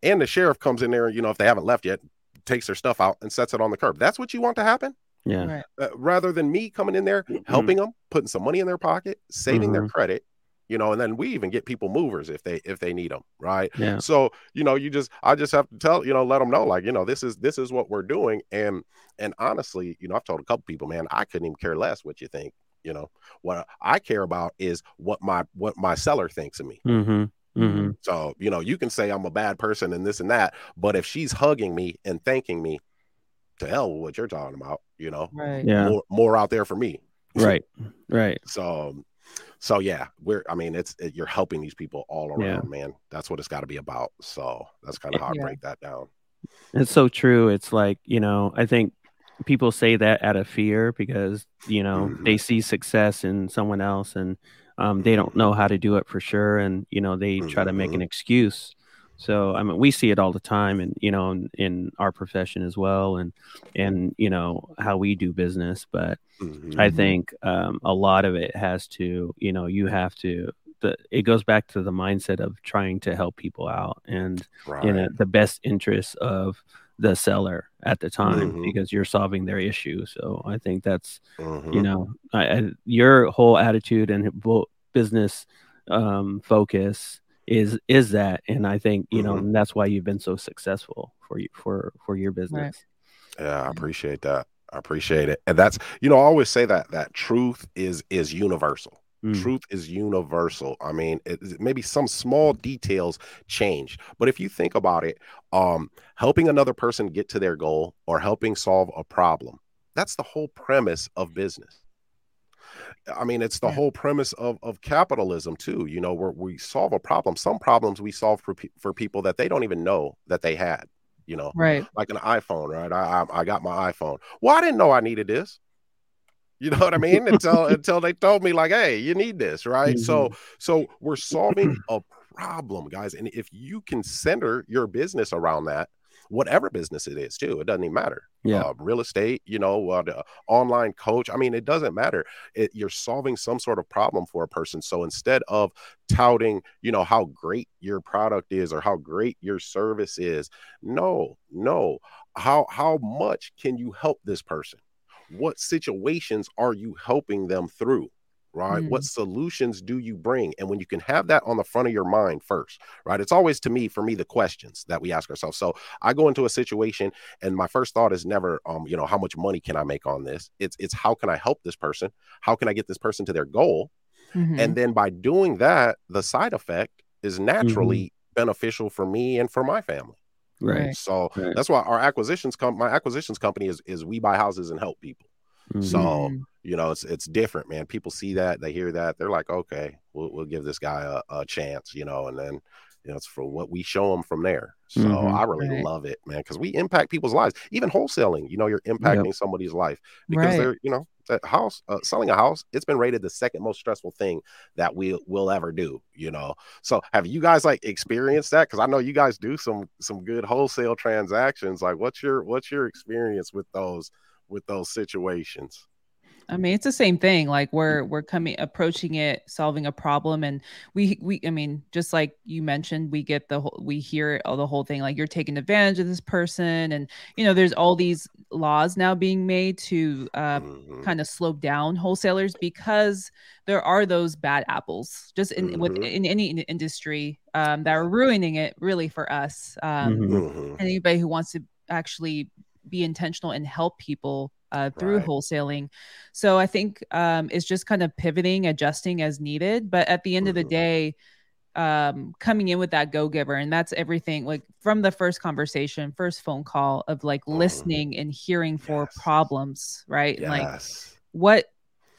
and the sheriff comes in there, you know, if they haven't left yet, takes their stuff out and sets it on the curb. That's what you want to happen? Yeah. Right. uh, rather than me coming in there helping them putting some money in their pocket saving their credit you know and then we even get people movers if they if they need them right Yeah. so you know you just i just have to tell you know let them know like you know this is this is what we're doing and and honestly you know i've told a couple people man i couldn't even care less what you think you know what i care about is what my what my seller thinks of me Mm-hmm. Mm-hmm. so you know you can say i'm a bad person and this and that but if she's hugging me and thanking me to hell with what you're talking about you know Right. Yeah. more, more out there for me [laughs] Right. Right. so um, so yeah we're i mean it's it, you're helping these people all around Yeah. man that's what it's got to be about so that's kind of how i break that down It's so true. It's like, you know, I think people say that out of fear because, you know, Mhm. they see success in someone else and um, they don't know how to do it for sure. And, you know, they try to make an excuse. So, I mean, we see it all the time and, you know, in, in our profession as well and, and, you know, how we do business. But Mhm. I think um, a lot of it has to, you know, you have to, the, it goes back to the mindset of trying to help people out and, right in a, the best interest of the seller at the time Mhm. because you're solving their issue. So I think that's Mhm. you know I, I, your whole attitude and business um, focus is is that, and I think you know Mhm. and that's why you've been so successful for you for for your business. yeah i appreciate that. I appreciate it. And that's you know i always say that that truth is is universal. Mm. truth is universal. I mean it, it- maybe some small details change but if you think about it um helping another person get to their goal or helping solve a problem that's the whole premise of business i mean it's the Yeah. whole premise of of capitalism too you know where we solve a problem some problems we solve for pe- for people that they don't even know that they had you know Right. like an iPhone, right? I, I I got my iPhone. Well, I didn't know I needed this. [laughs] You know what I mean? Until [laughs] until they told me like, hey, you need this, right? So mm-hmm. so we're solving a problem, guys. And if you can center your business around that, whatever business it is, too, it doesn't even matter. Yeah. Uh, real estate, you know, uh, the online coach. I mean, it doesn't matter. It, you're solving some sort of problem for a person. So instead of touting, you know, how great your product is or how great your service is, no, no. How how much can you help this person? What situations are you helping them through? Right? What solutions do you bring? And when you can have that on the front of your mind first, right? It's always to me, for me, the questions that we ask ourselves. So I go into a situation and my first thought is never um, you know, how much money can I make on this? It's it's how can I help this person? How can I get this person to their goal? Mhm. And then by doing that, the side effect is naturally beneficial for me and for my family. Right. Right. So Right. that's why our acquisitions come my acquisitions company is is we buy houses and help people. Mhm. So Mhm. you know it's it's different, man. People see that, they hear that, they're like, okay, we'll we'll give this guy a, a chance, you know, and then you know it's for what we show them from there. So Mhm. I really Right. love it, man, because we impact people's lives. Even wholesaling, you know, you're impacting somebody's life because Right. they're you know that house uh, selling a house. It's been rated the second most stressful thing that we will ever do. You know, so have you guys like experienced that? Because I know you guys do some some good wholesale transactions. Like, what's your what's your experience with those with those situations? I mean, it's the same thing. Like we're we're coming approaching it, solving a problem, and we we I mean, just like you mentioned, we get the whole we hear all the whole thing like you're taking advantage of this person, and you know, there's all these laws now being made to uh, Mhm. kind of slow down wholesalers because there are those bad apples just in with Mhm. in any in- industry um, that are ruining it really for us. Um, Mhm. Mhm. anybody who wants to actually be intentional and help people uh, through Right. wholesaling. So I think um, it's just kind of pivoting, adjusting as needed. But at the end of the Mhm. day, um coming in with that go giver and that's everything like from the first conversation first phone call of like Mhm. listening and hearing for Yes. problems right Yes. like what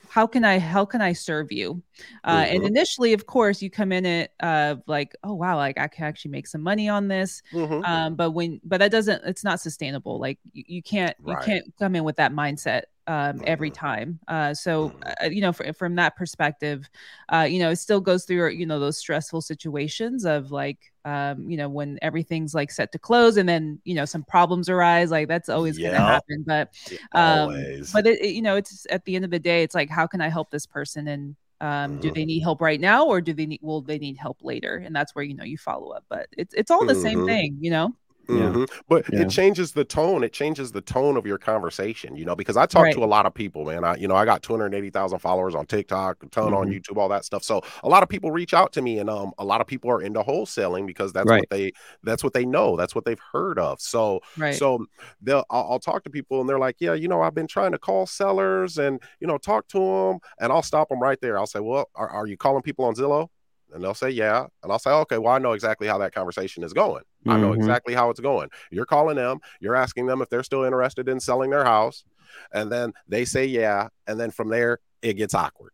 how can i how can i serve you? Uh, and Mhm. initially of course you come in it uh like oh wow like i can actually make some money on this. Mhm. um but when but that doesn't it's not sustainable. Like you, you can't you can't come in with that mindset um every Mhm. time uh so Mhm. uh, you know fr- from that perspective uh you know it still goes through you know those stressful situations of like um you know when everything's like set to close and then you know some problems arise like that's always going to happen but um Always. but it, it- you know it's at the end of the day it's like how can i help this person and um do they need help right now or do they need will they need help later and that's where you know you follow up but it's it's all the same Mhm. thing you know Yeah. Mhm. But Yeah. it changes the tone. It changes the tone of your conversation, you know, because I talk Right. to a lot of people, man. I, you know, I got 280,000 followers on TikTok, a ton on Mhm. YouTube, all that stuff. So a lot of people reach out to me and um, a lot of people are into wholesaling because that's Right. what they, that's what they know. That's what they've heard of. So, right so they'll, I'll, I'll talk to people and they're like, yeah, you know, I've been trying to call sellers and, you know, talk to them and I'll stop them right there. I'll say, well, are, are you calling people on Zillow? And they'll say, yeah. And I'll say, okay, well, I know exactly how that conversation is going. I know Mhm. exactly how it's going. You're calling them, you're asking them if they're still interested in selling their house, and then they say yeah, and then from there it gets awkward.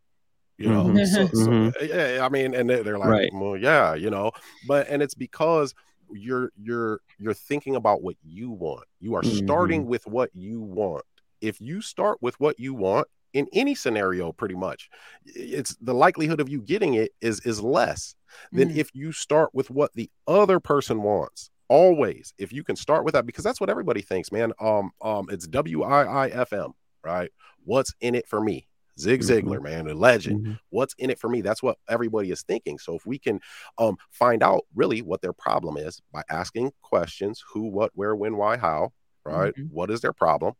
You know, Mhm. so, so, Mhm. yeah, I mean, and they- they're like, Right. well, yeah, you know, but and it's because you're you're you're thinking about what you want. You are starting with what you want. If you start with what you want in any scenario, pretty much, it's the likelihood of you getting it is is less than Mm. if you start with what the other person wants always if you can start with that because that's what everybody thinks man um um it's w-i-i-f-m right what's in it for me zig Mhm. ziglar man a legend Mhm. what's in it for me that's what everybody is thinking so if we can um find out really what their problem is by asking questions who what where when why how right Mhm. What is their problem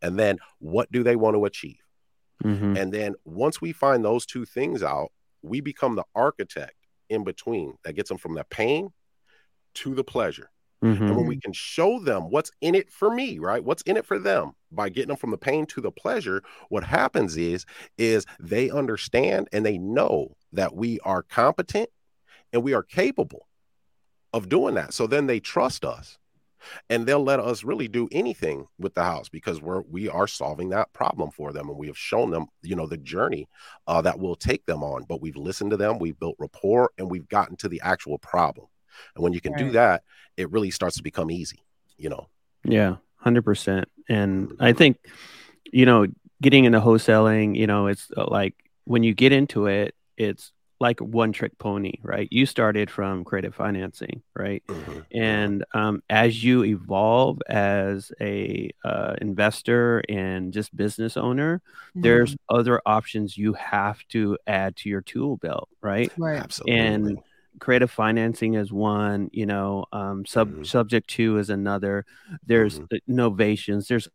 and then what do they want to achieve Mhm. and then once we find those two things out, we become the architect in between that gets them from the pain to the pleasure. And Mhm. when we can show them what's in it for me, right? What's in it for them by getting them from the pain to the pleasure, what happens is is they understand and they know that we are competent and we are capable of doing that. So then they trust us. And they'll let us really do anything with the house because we're we are solving that problem for them and we have shown them, you know, the journey uh, that we'll take them on. But we've listened to them, we've built rapport, and we've gotten to the actual problem. And when you can do that, it really starts to become easy, you know. Yeah, hundred percent. And I think, you know, getting into wholesaling, you know, it's uh, like when you get into it, it's like one trick pony, right? You started from creative financing, right? And um, as you evolve as a uh, investor and just business owner, there's other options you have to add to your tool belt, right? right absolutely. and creative financing is one you know um, sub Mhm. subject to is another there's Mhm. novations there's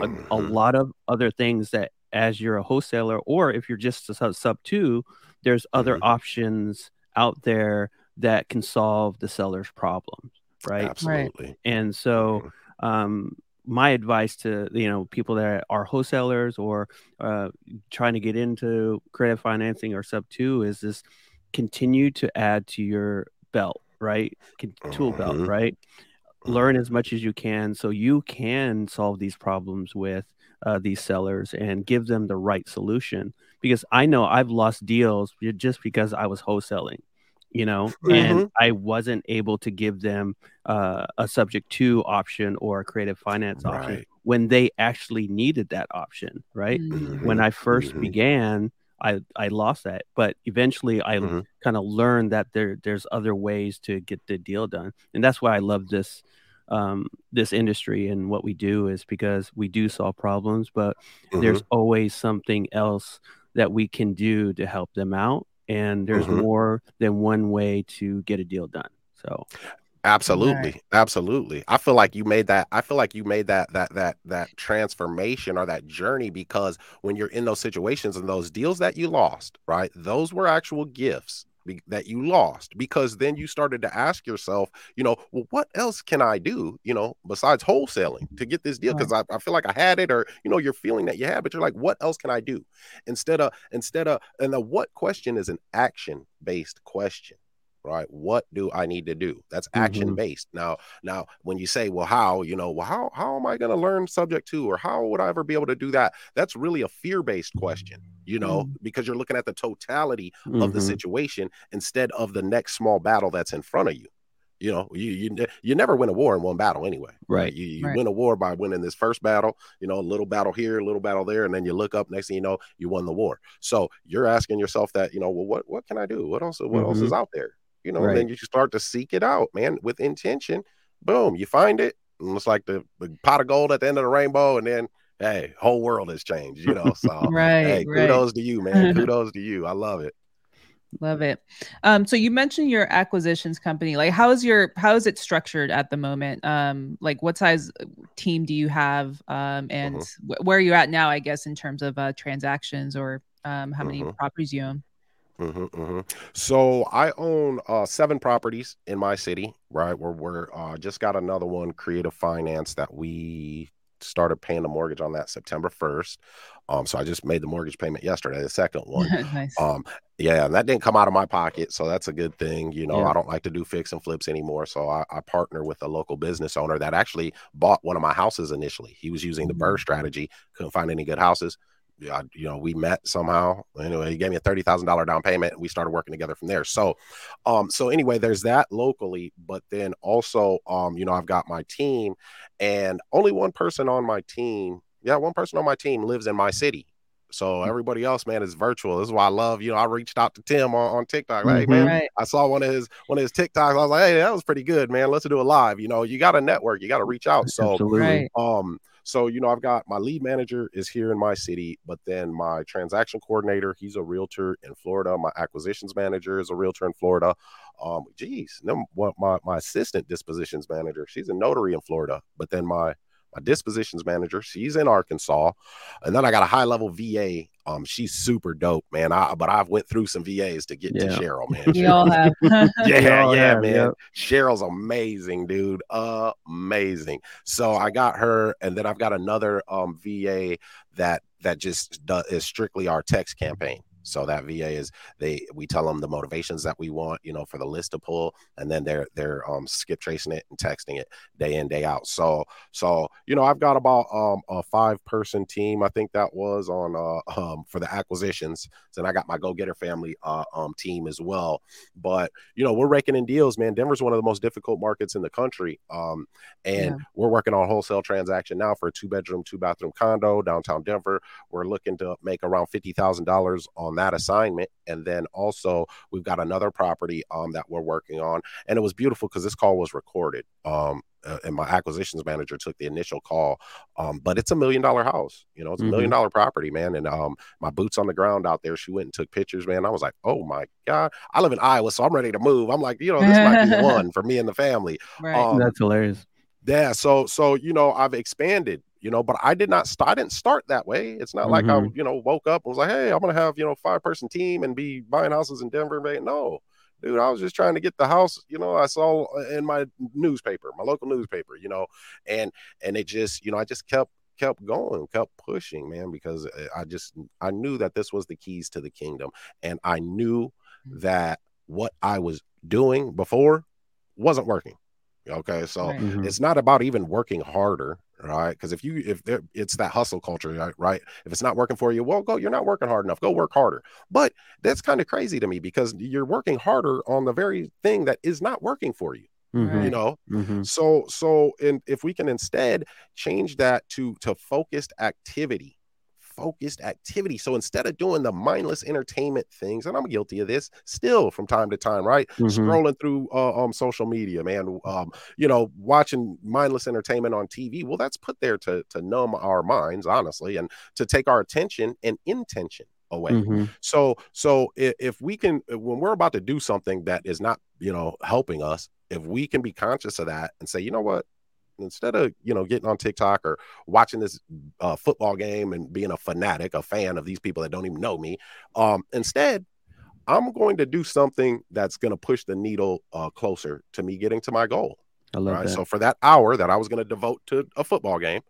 a, a Mhm. lot of other things that as you're a wholesaler or if you're just a sub, sub two there's other Mhm. options out there that can solve the seller's problems right Absolutely. and so Mhm. um my advice to you know people that are wholesalers or uh, trying to get into credit financing or sub two is this continue to add to your belt right tool belt Mhm. right learn as much as you can so you can solve these problems with uh, these sellers and give them the right solution because i know i've lost deals just because i was wholesaling you know and Mhm. i wasn't able to give them uh, a subject to option or a creative finance option Right. when they actually needed that option right Mhm. when i 1st Mhm. began i i lost that but eventually i Mhm. kind of learned that there there's other ways to get the deal done and that's why i love this um this industry and what we do is because we do solve problems but there's Mhm. always something else that we can do to help them out and there's Mhm. more than one way to get a deal done so Absolutely. Absolutely. I feel like you made that I feel like you made that that that that transformation or that journey because when you're in those situations and those deals that you lost, right? Those were actual gifts be- that you lost because then you started to ask yourself, you know, well, what else can I do, you know, besides wholesaling to get this deal? Because I, I feel like I had it, or you know, you're feeling that you had, but you're like, what else can I do? Instead of instead of and the what question is an action based question right? What do i need to do? That's action based now now when you say well how? You know well how how am i going to learn subject to or how would i ever be able to do that? That's really a fear based question you know because you're looking at the totality of the Mhm. situation instead of the next small battle that's in front of you. You know you you, you never win a war in one battle anyway Right. you, you Right. win a war by winning this first battle you know a little battle here a little battle there and then you look up next thing you know you won the war. So you're asking yourself that you know well what what can i do? What else what else Mhm. is out there you know and then Right. you start to seek it out man with intention boom you find it and it's like the, the pot of gold at the end of the rainbow and then hey whole world has changed you know so [laughs] Right, hey right. kudos to you man [laughs] kudos to you i love it Love it. Um, so you mentioned your acquisitions company. Like, how is your how is it structured at the moment? Um, like, what size team do you have? Um, and Mm-hmm. wh- where are you at now? I guess in terms of uh, transactions or um, how many Mhm. properties you own. Hmm hmm So I own uh, seven properties in my city, right? Where we're uh, just got another one, Creative Finance, that we started paying the mortgage on that September first. Um, so I just made the mortgage payment yesterday, the second one. [laughs] nice. Um, yeah, and that didn't come out of my pocket, so that's a good thing. You know, Yeah. I don't like to do fix and flips anymore, so I, I partner with a local business owner that actually bought one of my houses initially. He was using the BRRRR strategy, couldn't find any good houses. Yeah, I- you know, we met somehow. Anyway, he gave me a thirty thousand dollar down payment, and we started working together from there. So, um, so anyway, there's that locally, but then also, um, you know, I've got my team, and only one person on my team. Yeah, one person on my team lives in my city. So everybody else, man, is virtual. This is why I love, you know, I reached out to Tim on, on TikTok. Like, hey, Mhm. man, right. I saw one of his one of his TikToks. I was like, hey, that was pretty good, man. Let's do it live. You know, you got to network, you got to reach out. So Absolutely. Right. um, so you know, I've got my lead manager is here in my city, but then my transaction coordinator, he's a realtor in Florida. My acquisitions manager is a realtor in Florida. Um, geez, my my assistant dispositions manager, she's a notary in Florida, but then my my dispositions manager, she's in Arkansas, and then I got a high level VA. Um, she's super dope, man. I but I've went through some VAs to get to Cheryl, man. We all have. [laughs] [laughs] yeah, all yeah, have, man. yep. Cheryl's amazing, dude. Amazing. So I got her, and then I've got another um VA that that just does, is strictly our text campaign. So that VA is they we tell them the motivations that we want, you know, for the list to pull, and then they're they're um skip tracing it and texting it day in day out. So so you know I've got about um a five person team. I think that was on uh [laughs] um for the acquisitions. and I got my go getter family uh um team as well. But you know we're raking in deals, man. Denver's one of the most difficult markets in the country. Um and Yeah. we're working on wholesale transaction now for a two bedroom, two bathroom condo downtown Denver. We're looking to make around fifty thousand dollars on that assignment, and then also we've got another property um that we're working on, and it was beautiful because this call was recorded. Um, uh, and my acquisitions manager took the initial call. Um, but it's a million dollar house, you know, it's a million Mhm. property, man. And um, my boots on the ground out there. She went and took pictures, man. I was like, oh my god, I live in Iowa, so I'm ready to move. I'm like, you know, this might be [laughs] one for me and the family. right. Um, That's hilarious. yeah, so so you know, I've expanded, you know, but I did not start I didn't start that way. It's not like I, Mhm. you know, woke up and was like, hey, I'm gonna have, you know, five person team and be buying houses in Denver. Man. No, dude, I was just trying to get the house, you know, I saw in my newspaper, my local newspaper, you know, and and it just, you know, I just kept kept going, kept pushing, man, because uh, I just I knew that this was the keys to the kingdom. And I knew that what I was doing before wasn't working. Okay. So Right. Mhm. it's not about even working harder right because if you if there, it's that hustle culture right, right if it's not working for you well go you're not working hard enough go work harder but that's kind of crazy to me because you're working harder on the very thing that is not working for you Mhm. you know Mhm. so so and if we can instead change that to to focused activity focused activity so instead of doing the mindless entertainment things and i'm guilty of this still from time to time right Mhm. scrolling through uh, um social media man um you know watching mindless entertainment on tv well that's put there to to numb our minds honestly and to take our attention and intention away Mhm. so so if, if we can when we're about to do something that is not you know helping us if we can be conscious of that and say you know what instead of you know getting on tiktok or watching this uh, football game and being a fanatic a fan of these people that don't even know me um instead i'm going to do something that's going to push the needle uh, closer to me getting to my goal I love right that. so for that hour that i was going to devote to a football game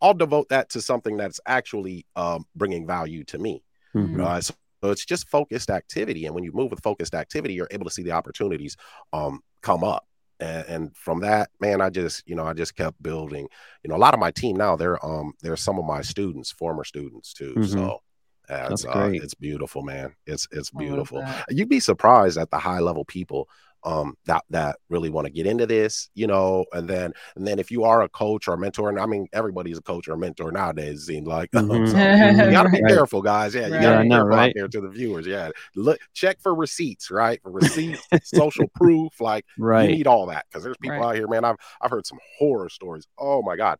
i'll devote that to something that's actually um, bringing value to me Mhm. uh, so, So it's just focused activity. And when you move with focused activity, you're able to see the opportunities um, come up. And, and, from that, man, I just, you know, I just kept building. You know, a lot of my team now, they're um, they're some of my students, former students too. Mm-hmm. So yeah, it's, uh, it's beautiful, man. It's it's beautiful. You'd be surprised at the high level people um that that really want to get into this you know and then and then if you are a coach or a mentor and i mean everybody's a coach or a mentor nowadays it seems like [laughs] mm-hmm. so you gotta be [laughs] right. careful guys yeah you right. gotta be careful right? out there to the viewers yeah look check for receipts right for receipts social proof like right you need all that because there's people out here man i've i've heard some horror stories oh my god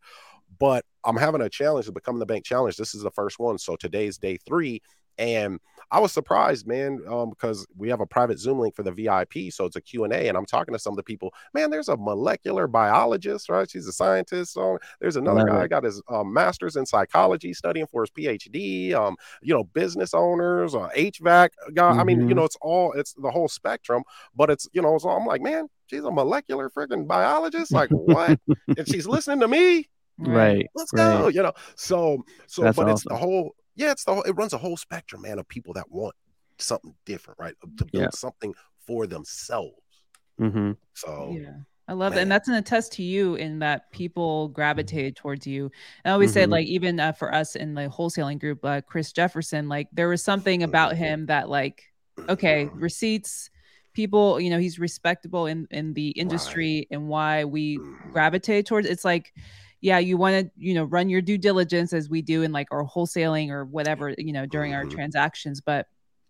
but i'm having a challenge to become the bank challenge this is the first one so today's day three and I was surprised, man, um, because we have a private Zoom link for the VIP, so it's a Q and A, and I'm talking to some of the people. Man, there's a molecular biologist, right? She's a scientist. So there's another guy got his um, master's in psychology, studying for his PhD. Um, you know, business owners, uh, HVAC guy. Mm-hmm. I mean, you mm-hmm. know, it's all it's the whole spectrum. But it's you know, so I'm like, man, she's a molecular freaking biologist. Like what? [laughs] and she's listening to me right let's go you know so so That's but awesome. it's the whole yeah, it's the whole, it runs a whole spectrum, man, of people that want something different, right? To build yeah. something for themselves. Mm-hmm. So yeah. I love Man. that. And that's an attest to you in that people gravitated towards you. And I always mm-hmm. said, like, even uh, for us in the wholesaling group, uh, Chris Jefferson, like, there was something about mm-hmm. him that, like, okay, mm-hmm. receipts, people, you know, he's respectable in, in the industry right. and why we mm-hmm. gravitate towards it's like, yeah, you want to, you know, run your due diligence as we do in like our wholesaling or whatever, you know, during mm-hmm. our transactions. But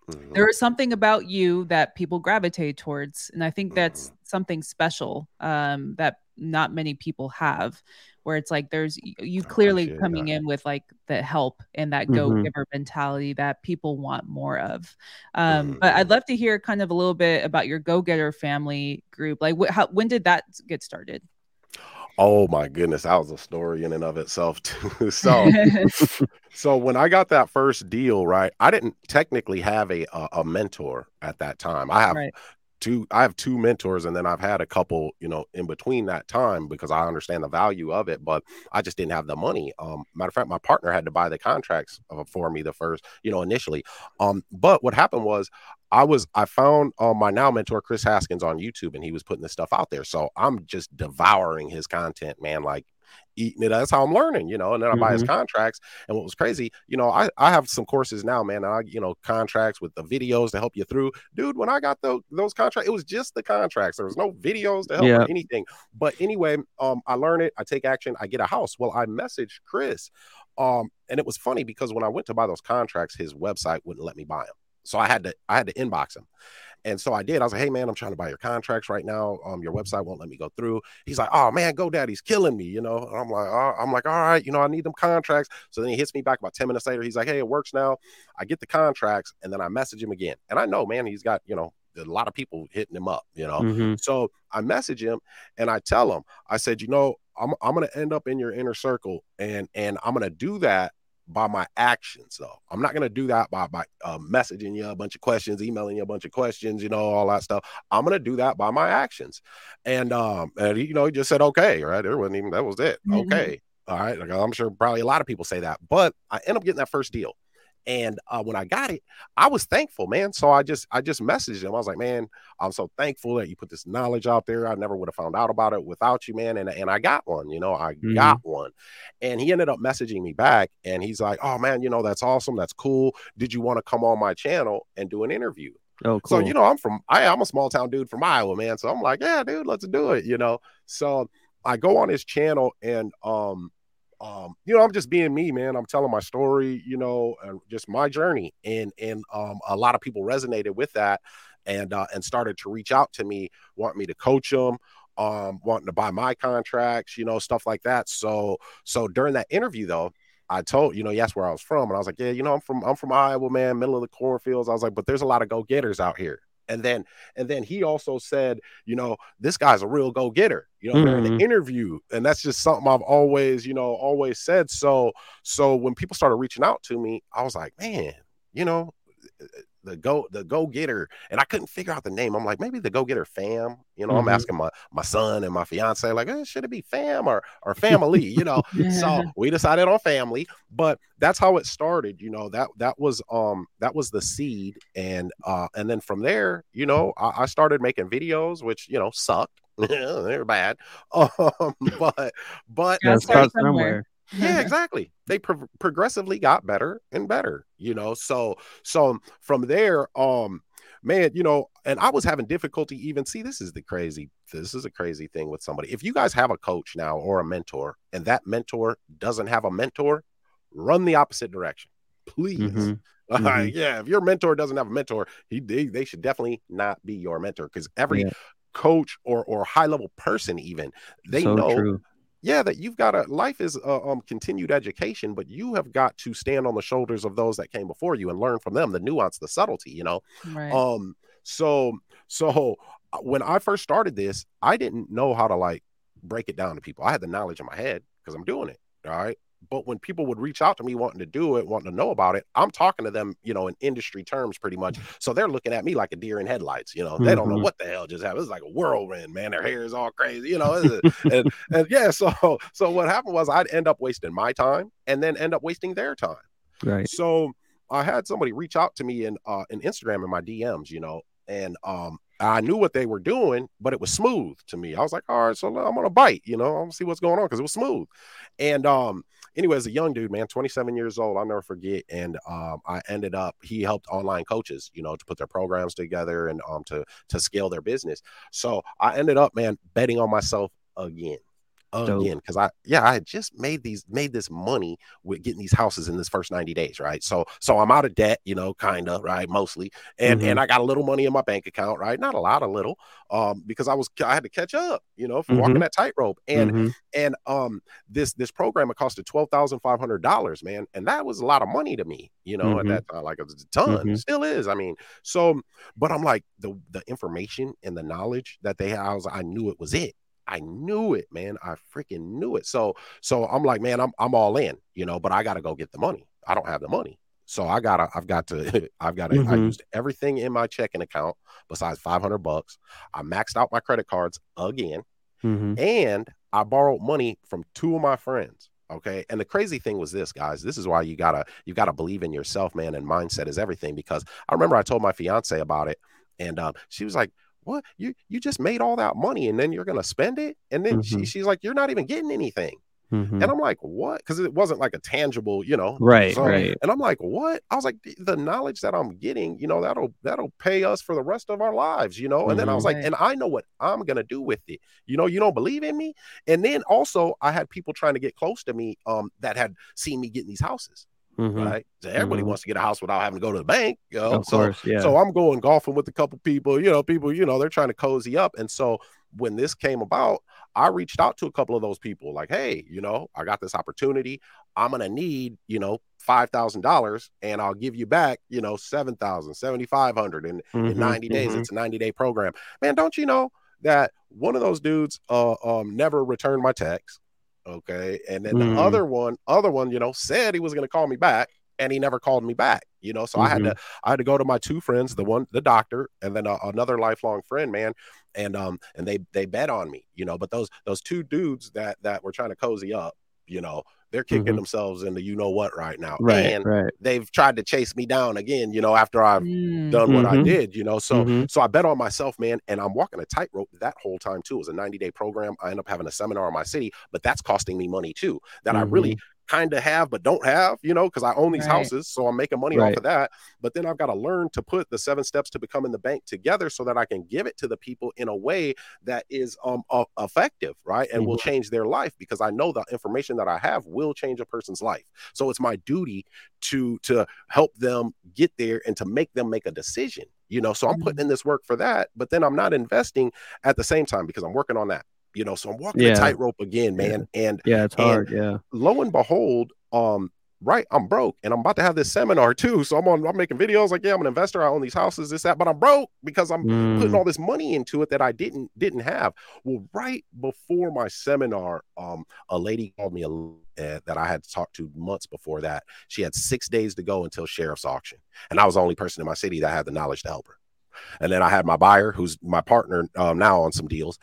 mm-hmm. there is something about you that people gravitate towards. And I think that's mm-hmm. something special um, that not many people have, where it's like there's you clearly coming that. in with like the help and that go mm-hmm. mentality that people want more of. Um, but I'd mm-hmm. love to hear kind of a little bit about your go getter family group. Like, wh- how, when did that get started? Oh my goodness, that was a story in and of itself [laughs] too. so, [laughs] so when I got that first deal, right, I didn't technically have a a, a mentor at that time. I have right. Two, I have two mentors, and then I've had a couple, you know, in between that time because I understand the value of it, but I just didn't have the money. Um, matter of fact, my partner had to buy the contracts uh, for me the first, you know, initially. Um, but what happened was I was I found uh, my now mentor Chris Haskins on YouTube, and he was putting this stuff out there. So I'm just devouring his content, man. Like eating it. That's how I'm learning, you know. And then I mm-hmm. buy his mm-hmm. contracts. And what was crazy, you know, I, I have some courses now, man. I you know contracts with the videos to help you through, dude. When I got those those contracts, it was just the contracts. There was no videos to help yeah. anything. But anyway, um, I learn it. I take action. I get a house. Well, I messaged Chris. Um, and it was funny because when I went to buy those contracts, his website wouldn't let me buy them. So I had to I had to inbox him. And so I did. I was like, hey man, I'm trying to buy your contracts right now. Um, your website won't let me go through. He's like, oh man, GoDaddy's killing me, you know. And I'm like, oh, I'm like, all right, you know, I need them contracts. So then he hits me back about 10 minutes later. He's like, hey, it works now. I get the contracts, and then I message him again. And I know, man, he's got, you know, a lot of people hitting him up, you know. Mm-hmm. So I message him and I tell him, I said, you know, I'm I'm gonna end up in your inner circle and and I'm gonna do that by my actions though. I'm not going to do that by by uh, messaging you a bunch of questions emailing you a bunch of questions you know all that stuff. I'm going to do that by my actions. And um and he, you know he just said okay right? There wasn't even that was it. Mm-hmm. okay all right? Like, i'm sure probably a lot of people say that but i end up getting that first deal and uh, when I got it, I was thankful, man. So I just I just messaged him. I was like, man, I'm so thankful that you put this knowledge out there. I never would have found out about it without you, man. And and I got one, you know, I mm-hmm. got one. And he ended up messaging me back, and he's like, oh man, you know, that's awesome, that's cool. Did you want to come on my channel and do an interview? Oh, cool. So you know, I'm from I, I'm a small town dude from Iowa, man. So I'm like, yeah, dude, let's do it. You know, so I go on his channel and um um, you know, I'm just being me, man. I'm telling my story, you know, just my journey. And and um, a lot of people resonated with that and uh, and started to reach out to me, want me to coach them, um, wanting to buy my contracts, you know, stuff like that. So so during that interview though, I told, you know, yes, where I was from. And I was like, yeah, you know, I'm from I'm from Iowa, man, middle of the cornfields. I was like, but there's a lot of go-getters out here and then and then he also said you know this guy's a real go-getter you know mm-hmm. during the interview and that's just something i've always you know always said so so when people started reaching out to me i was like man you know the go the go getter, and I couldn't figure out the name. I'm like, maybe the go getter fam. You know, Mhm. I'm asking my my son and my fiance, like, eh, should it be fam or or [laughs] family? You know, so we decided on family, but that's how it started. You know, that that was um that was the seed, and uh and then from there, you know, I, I started making videos, which you know sucked. [laughs] They're bad, [laughs] um, but but Yeah, Gotta start start somewhere. somewhere. Yeah [laughs] exactly they pro- progressively got better and better you know so so from there um man you know and i was having difficulty even see this is the crazy this is a crazy thing with somebody if you guys have a coach now or a mentor and that mentor doesn't have a mentor run the opposite direction please [laughs] Mhm. Like, yeah if your mentor doesn't have a mentor he they, they should definitely not be your mentor because every Yeah. coach or or high level person even they so know true. Yeah that you've got a life is uh, um continued education but you have got to stand on the shoulders of those that came before you and learn from them the nuance the subtlety you know? Right. um so so uh, when i first started this i didn't know how to like break it down to people. I had the knowledge in my head because i'm doing it all right but when people would reach out to me wanting to do it wanting to know about it i'm talking to them you know in industry terms pretty much so they're looking at me like a deer in headlights you know they don't know Mhm. what the hell just happened it's like a whirlwind man their hair is all crazy you know and, and yeah so [laughs] so what happened was i'd end up wasting my time and then end up wasting their time Right. so I had somebody reach out to me in uh in Instagram in my DMs, you know, and um I knew what they were doing, but it was smooth to me. I was like, all right, so I'm gonna bite, you know, I'm gonna see what's going on because it was smooth. And um, anyways, a young dude, man, 27 years old, I'll never forget. And um, I ended up he helped online coaches, you know, to put their programs together and um to to scale their business. So I ended up, man, betting on myself again. Again, because I yeah, I had just made these made this money with getting these houses in this first 90 days, right? So so I'm out of debt, you know, kind of, right? Mostly. And Mhm. and I got a little money in my bank account, right? Not a lot, a little. Um, because I was I had to catch up, you know, for walking that tightrope. And Mhm. and um this this program it costed twelve thousand five hundred dollars, man. And that was a lot of money to me, you know, at Mhm. that time. Like it was a ton, Mhm. still is. I mean, so but I'm like the the information and the knowledge that they had, I was I knew it was it. I knew it, man. I freaking knew it. So so I'm like, man, I'm I'm all in, you know, but I gotta go get the money. I don't have the money. So I gotta, I've got to, [laughs] I've got to, I Mhm. used everything in my checking account besides 500 bucks. I maxed out my credit cards again Mhm. and I borrowed money from two of my friends. Okay. And the crazy thing was this, guys. This is why you gotta you gotta believe in yourself, man. And mindset is everything. Because I remember I told my fiance about it, and um, she was like, "What? You you just made all that money, and then you're gonna spend it?" And then she Mhm. she's like, "You're not even getting anything." Mhm. And I'm like, "What?" Because it wasn't like a tangible, you know. Right. So- right. And I'm like, "What?" I was like, "The- "The knowledge that I'm getting, you know, that'll that'll pay us for the rest of our lives, you know." And then I was like, Right. "And I know what I'm gonna do with it." You know, you don't believe in me. And then also, I had people trying to get close to me um, that had seen me getting these houses, Mhm. right? So everybody Mhm. wants to get a house without having to go to the bank, you know. Of so, course. Yeah. so I'm going golfing with a couple people, you know, people, you know, they're trying to cozy up. And so when this came about, I reached out to a couple of those people, like, hey, you know, I got this opportunity. I'm gonna need, you know, five thousand dollars, and I'll give you back, you know, seven thousand, seventy five hundred in, in Mhm, 90 days. mhm. It's a 90 day program. Man, don't you know that one of those dudes uh um never returned my text? Okay. And then Mm. the other one, other one, you know, said he was gonna call me back and he never called me back, you know. So I had to I had to go to my two friends, the one the doctor and then uh, another lifelong friend, man. And um and they they bet on me, you know, but those those two dudes that that were trying to cozy up, you know, they're kicking Mhm. themselves into you know what right now. Right. And right. they've tried to chase me down again, you know, after I've Mm. done what I Mhm. did, you know. So Mhm. so I bet on myself, man, and I'm walking a tightrope that whole time too. It was a 90 day program. I end up having a seminar in my city, but that's costing me money too. That I really kind of have but don't have, you know, because I own these Right. houses, so I'm making money off of that. But then I've got to learn to put the seven steps to becoming the bank together so that I can give it to the people in a way that is um uh, effective, right, and will change their life because I know the information that I have will change a person's life. So it's my duty to to help them get there and to make them make a decision. You know, so I'm putting in this work for that, but then I'm not investing at the same time because I'm working on that. You know, so I'm walking Yeah. the tightrope again, man. And Yeah. It's and- hard. Yeah. lo and behold, um, right? I'm broke and I'm about to have this seminar too. So I'm on, I'm making videos like, yeah, I'm an investor. I own these houses, this, that, but I'm broke because I'm mm. putting all this money into it that I didn't, didn't have. Well, right before my seminar, um, a lady called me a, uh, that I had talked to months before that. She had six days to go until sheriff's auction. And I was the only person in my city that had the knowledge to help her. And then I had my buyer, who's my partner um, now on some deals.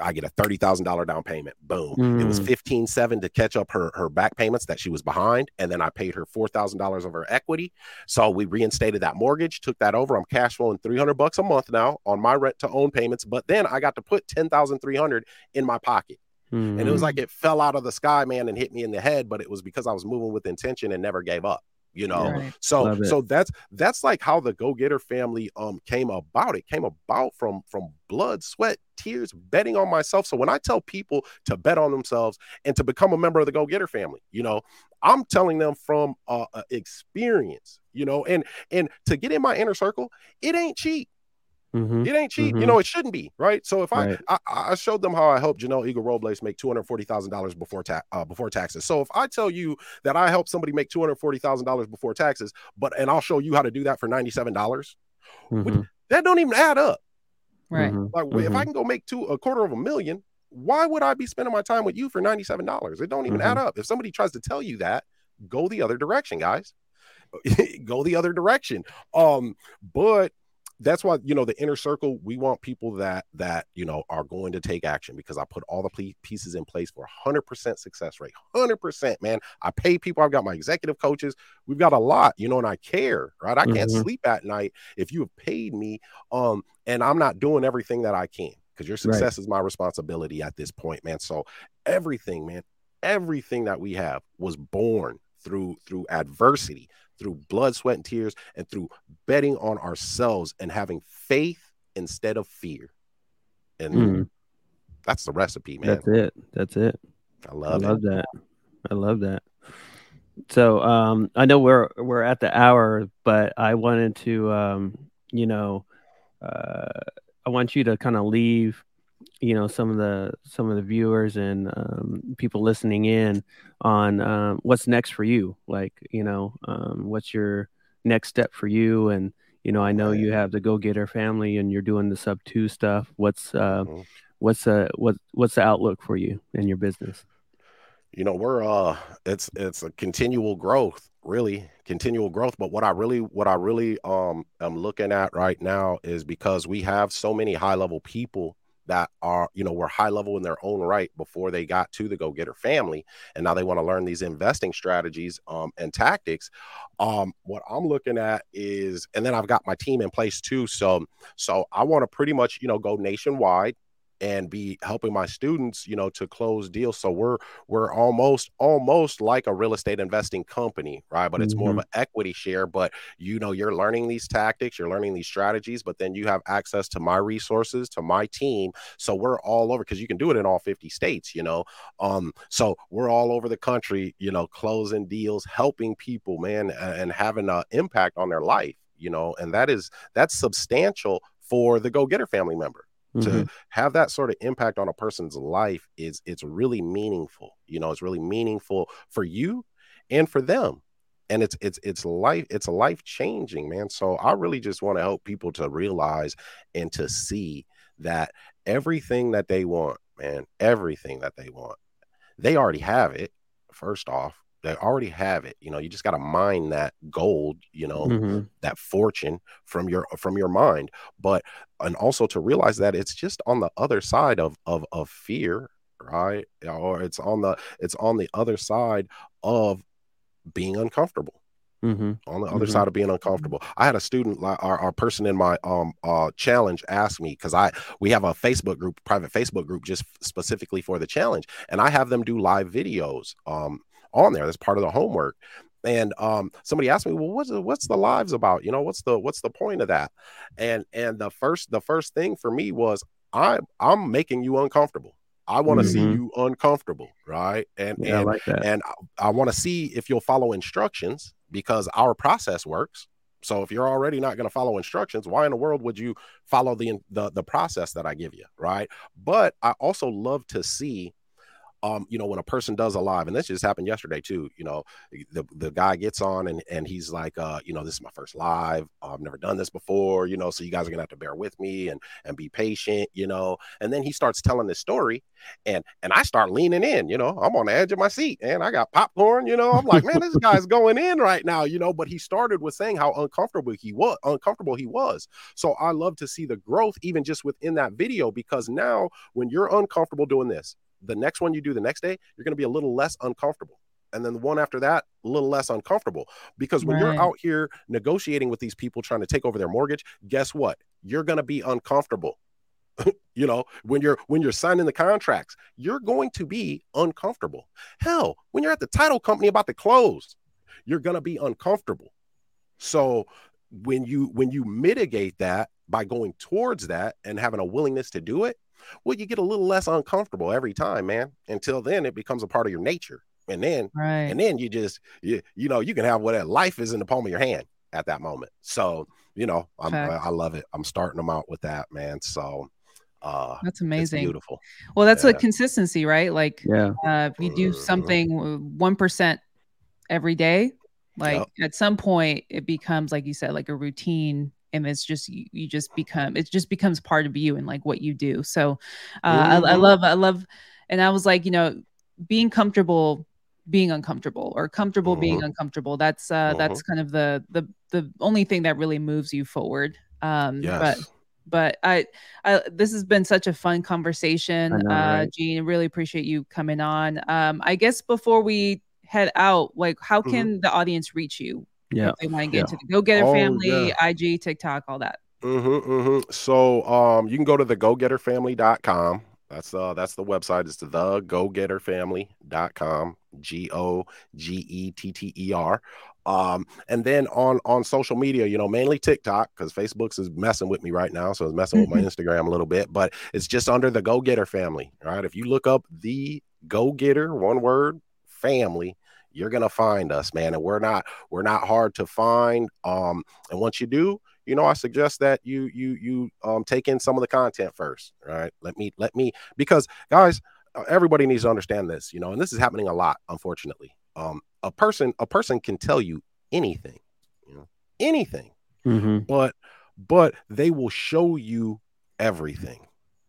I get a thirty thousand dollar down payment. Boom. Mm. It was mm. fifteen seven to catch up her her back payments that she was behind, and then I paid her four thousand dollars of her equity. So we reinstated that mortgage, took that over. I'm cash flowing three hundred bucks a month now on my rent to own payments. But then I got to put ten thousand three hundred in my pocket. Mm. And it was like mm. it fell out of the sky, man, and hit me in the head. But it was because I was moving with intention and never gave up you know? Right. so so that's that's like how the go-getter family um came about. It came about from from blood sweat tears betting on myself. So when i tell people to bet on themselves and to become a member of the go-getter family you know i'm telling them from uh, experience you know? And and to get in my inner circle it ain't cheap Mm-hmm. It ain't cheap. Mm-hmm. You know, it shouldn't be, right? So if right. I, I, I showed them how I helped Janelle Eagle Robles make two hundred forty thousand dollars before ta- uh, before taxes. So if I tell you that I helped somebody make two hundred forty thousand dollars before taxes, but and I'll show you how to do that for ninety seven dollars, mm-hmm. that don't even add up. Right. Mm-hmm. Like if I mm-hmm. can go make two a quarter of a million, why would I be spending my time with you for ninety seven dollars? It don't even add mm-hmm. up. If somebody tries to tell you that, go the other direction, guys. [laughs] go the other direction. Um, but that's why you know the inner circle we want people that that you know are going to take action because i put all the pieces in place for 100% success rate 100% man i pay people i've got my executive coaches we've got a lot you know and i care right i can't mm-hmm. sleep at night if you have paid me um and i'm not doing everything that i can because your success right. is my responsibility at this point man so everything man everything that we have was born through through adversity through blood, sweat, and tears, and through betting on ourselves and having faith instead of fear. And mm. that's the recipe, man. That's it. That's it. I love, I love that. I love that. So um, I know we're we're at the hour, but I wanted to um, you know uh, I want you to kind of leave you know some of the some of the viewers and um, people listening in on um, what's next for you? Like you know um, what's your next step for you? And you know i know you have the go getter family and you're doing the sub two stuff. What's uh mm-hmm. what's uh what what's the outlook for you and your business? You know we're uh it's it's a continual growth really continual growth. But what i really what i really um am looking at right now is because we have so many high level people that are you know were high level in their own right before they got to the go getter family and now they want to learn these investing strategies um, and tactics um, what i'm looking at is and then i've got my team in place too so so i want to pretty much you know go nationwide and be helping my students you know to close deals. So we're we're almost almost like a real estate investing company right? But it's mm-hmm. more of mm-hmm. an equity share but you know you're learning these tactics you're learning these strategies but then you have access to my resources to my team. So we're all over because you can do it in all 50 states you know? Um so we're all over the country you know closing deals helping people man and having an impact on their life you know? And that is that's substantial for the go getter family member mm-hmm. to have that sort of impact on a person's life is it's really meaningful you know it's really meaningful for you and for them and it's it's it's life it's life changing man so i really just want to help people to realize and to see that everything that they want man everything that they want they already have it first off they already have it you know you just got to mine that gold you know mm-hmm. that fortune from your from your mind but and also to realize that it's just on the other side of of of fear right or it's on the it's on the other side of being uncomfortable Mm-hmm. on the other mm-hmm. side of being uncomfortable. I had a student, our, our person in my um uh challenge, asked me because I we have a Facebook group, private Facebook group, just specifically for the challenge, and I have them do live videos. Um, on there. That's part of the homework. And um, somebody asked me, well, what's the, what's the lives about? You know, what's the what's the point of that? And and the first the first thing for me was I I'm making you uncomfortable. I want to mm-hmm. see you uncomfortable, right? And yeah, and I like and I, I want to see if you'll follow instructions because our process works. So if you're already not going to follow instructions, why in the world would you follow the, the the process that I give you, right? But I also love to see um, you know, when a person does a live, and this just happened yesterday too, you know, the, the guy gets on and, and he's like, uh, you know, this is my first live. I've never done this before, you know, so you guys are gonna have to bear with me and and be patient, you know. And then he starts telling this story and and I start leaning in, you know, I'm on the edge of my seat and I got popcorn, you know. I'm like, man, this guy's going in right now, you know. But he started with saying how uncomfortable he was, uncomfortable he was. So I love to see the growth even just within that video because now when you're uncomfortable doing this, the next one you do the next day, you're going to be a little less uncomfortable. And then the one after that, a little less uncomfortable. Because when right. you're out here negotiating with these people trying to take over their mortgage, guess what? You're going to be uncomfortable. [laughs] you know, when you're when you're signing the contracts, you're going to be uncomfortable. Hell, when you're at the title company about to close, you're going to be uncomfortable. So when you when you mitigate that by going towards that and having a willingness to do it, well, you get a little less uncomfortable every time, man. Until then, it becomes a part of your nature, and then right. and then you just you, you know you can have what life is in the palm of your hand at that moment. So you know, I'm, I, I love it. I'm starting them out with that, man. So uh that's amazing beautiful well that's yeah. what consistency right like yeah uh, if you do mm-hmm. something one percent every day like yep. at some point it becomes like you said like a routine and it's just you, you, just become it just becomes part of you and like what you do so uh, mm-hmm. I, I mm-hmm. love i love and i was like you know being comfortable being uncomfortable or comfortable mm-hmm. being uncomfortable that's uh mm-hmm. that's kind of the the the only thing that really moves you forward um yes. but but I, I this has been such a fun conversation know, uh right? gene really appreciate you coming on um i guess before we head out like how mm-hmm. can the audience reach you yeah. If they want to get yeah. into the Go Getter oh, family, yeah. IG, TikTok, all that. Mm-hmm, mm-hmm. So um, you can go to the gogetterfamily.com. That's uh that's the website. It's the gogetterfamily.com. G O G E T T E R. Um, and then on on social media, you know, mainly TikTok because Facebook's is messing with me right now, so it's messing with my [laughs] Instagram a little bit. But it's just under the Go Getter family. Right. If you look up the Go Getter, one word family, you're gonna find us, man. And we're not we're not hard to find. Um, and once you do, you know, I suggest that you you you um take in some of the content first, right? Let me let me because guys, uh, everybody needs to understand this, you know, and this is happening a lot, unfortunately. Um, a person a person can tell you anything, you know, anything, mm-hmm. but but they will show you everything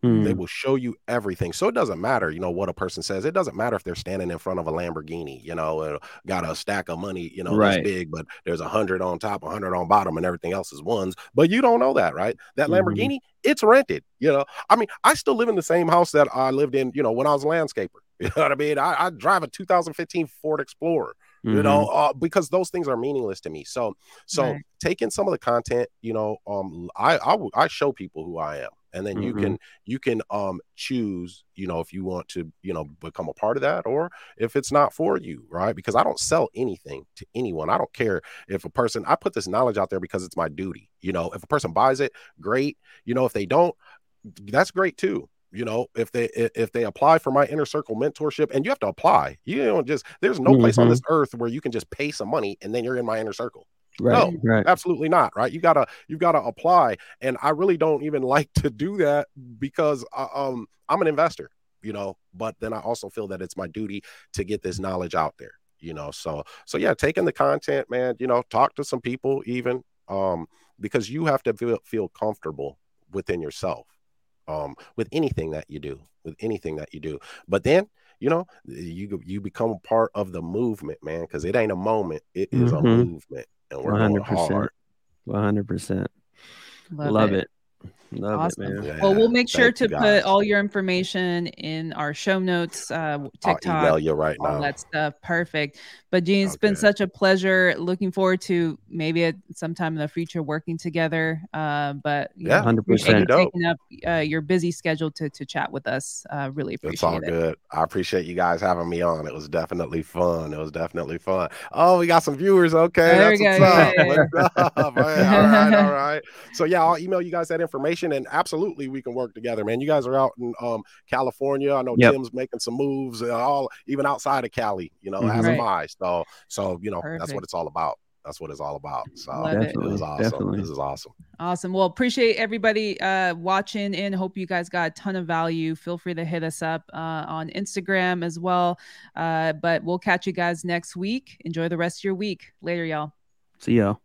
Mm. They will show you everything. So it doesn't matter, you know, what a person says. It doesn't matter if they're standing in front of a Lamborghini, you know, got a stack of money, you know, right. this big, but there's a hundred on top, a hundred on bottom, and everything else is ones. But you don't know that, right? That mm-hmm. Lamborghini, it's rented. You know, I mean, I still live in the same house that I lived in, you know, when I was a landscaper. [laughs] You know what I mean? I, I drive a 2015 Ford Explorer you mm-hmm. know uh, because those things are meaningless to me so so right. taking some of the content you know um I, I i show people who i am and then you mm-hmm. can you can um choose you know if you want to you know become a part of that or if it's not for you right because i don't sell anything to anyone i don't care if a person i put this knowledge out there because it's my duty you know if a person buys it great you know if they don't that's great too you know if they if they apply for my inner circle mentorship and you have to apply you know just there's no mm-hmm. place on mm-hmm. this earth where you can just pay some money and then you're in my inner circle Right, no, right. absolutely not. Right. You gotta you gotta apply. And I really don't even [laughs] like to do that because I, uh, um I'm an investor, you know, but then I also feel that it's my duty to get this knowledge out there, you know. So so yeah, taking the content, man, you know, talk to some people even um because you have to feel feel comfortable within yourself um with anything that you do, with anything that you do. But then you know you you become part of the movement man because it ain't a moment it is mm-hmm. a movement and we're 100%. going hard. 100%. Love, Love it. it. Love awesome. it, man. Yeah. Well, we'll make sure Thank to put all your information in our show notes, uh, TikTok, I'll email you right all now. that stuff. Perfect. But Gene, it's okay. been such a pleasure. Looking forward to maybe at sometime in the future working together. Uh, but yeah, hundred percent. Taking up uh, your busy schedule to to chat with us. Uh, really appreciate it. it's all it. good. I appreciate you guys having me on. It was definitely fun. It was definitely fun. Oh, we got some viewers. Okay, there that's what's, up. what's up. [laughs] all right, all right. [laughs] So yeah, I'll email you guys that information, and absolutely we can work together, man. You guys are out in um, California. I know yep. Tim's making some moves, uh, all even outside of Cali. You know, mm-hmm. as right. am I. So, so you know, Perfect. that's what it's all about. That's what it's all about. So Love it. it awesome. Definitely. This is awesome. Awesome. Well, appreciate everybody uh, watching and hope you guys got a ton of value. Feel free to hit us up uh, on Instagram as well. Uh, but we'll catch you guys next week. Enjoy the rest of your week. Later, y'all. See y'all.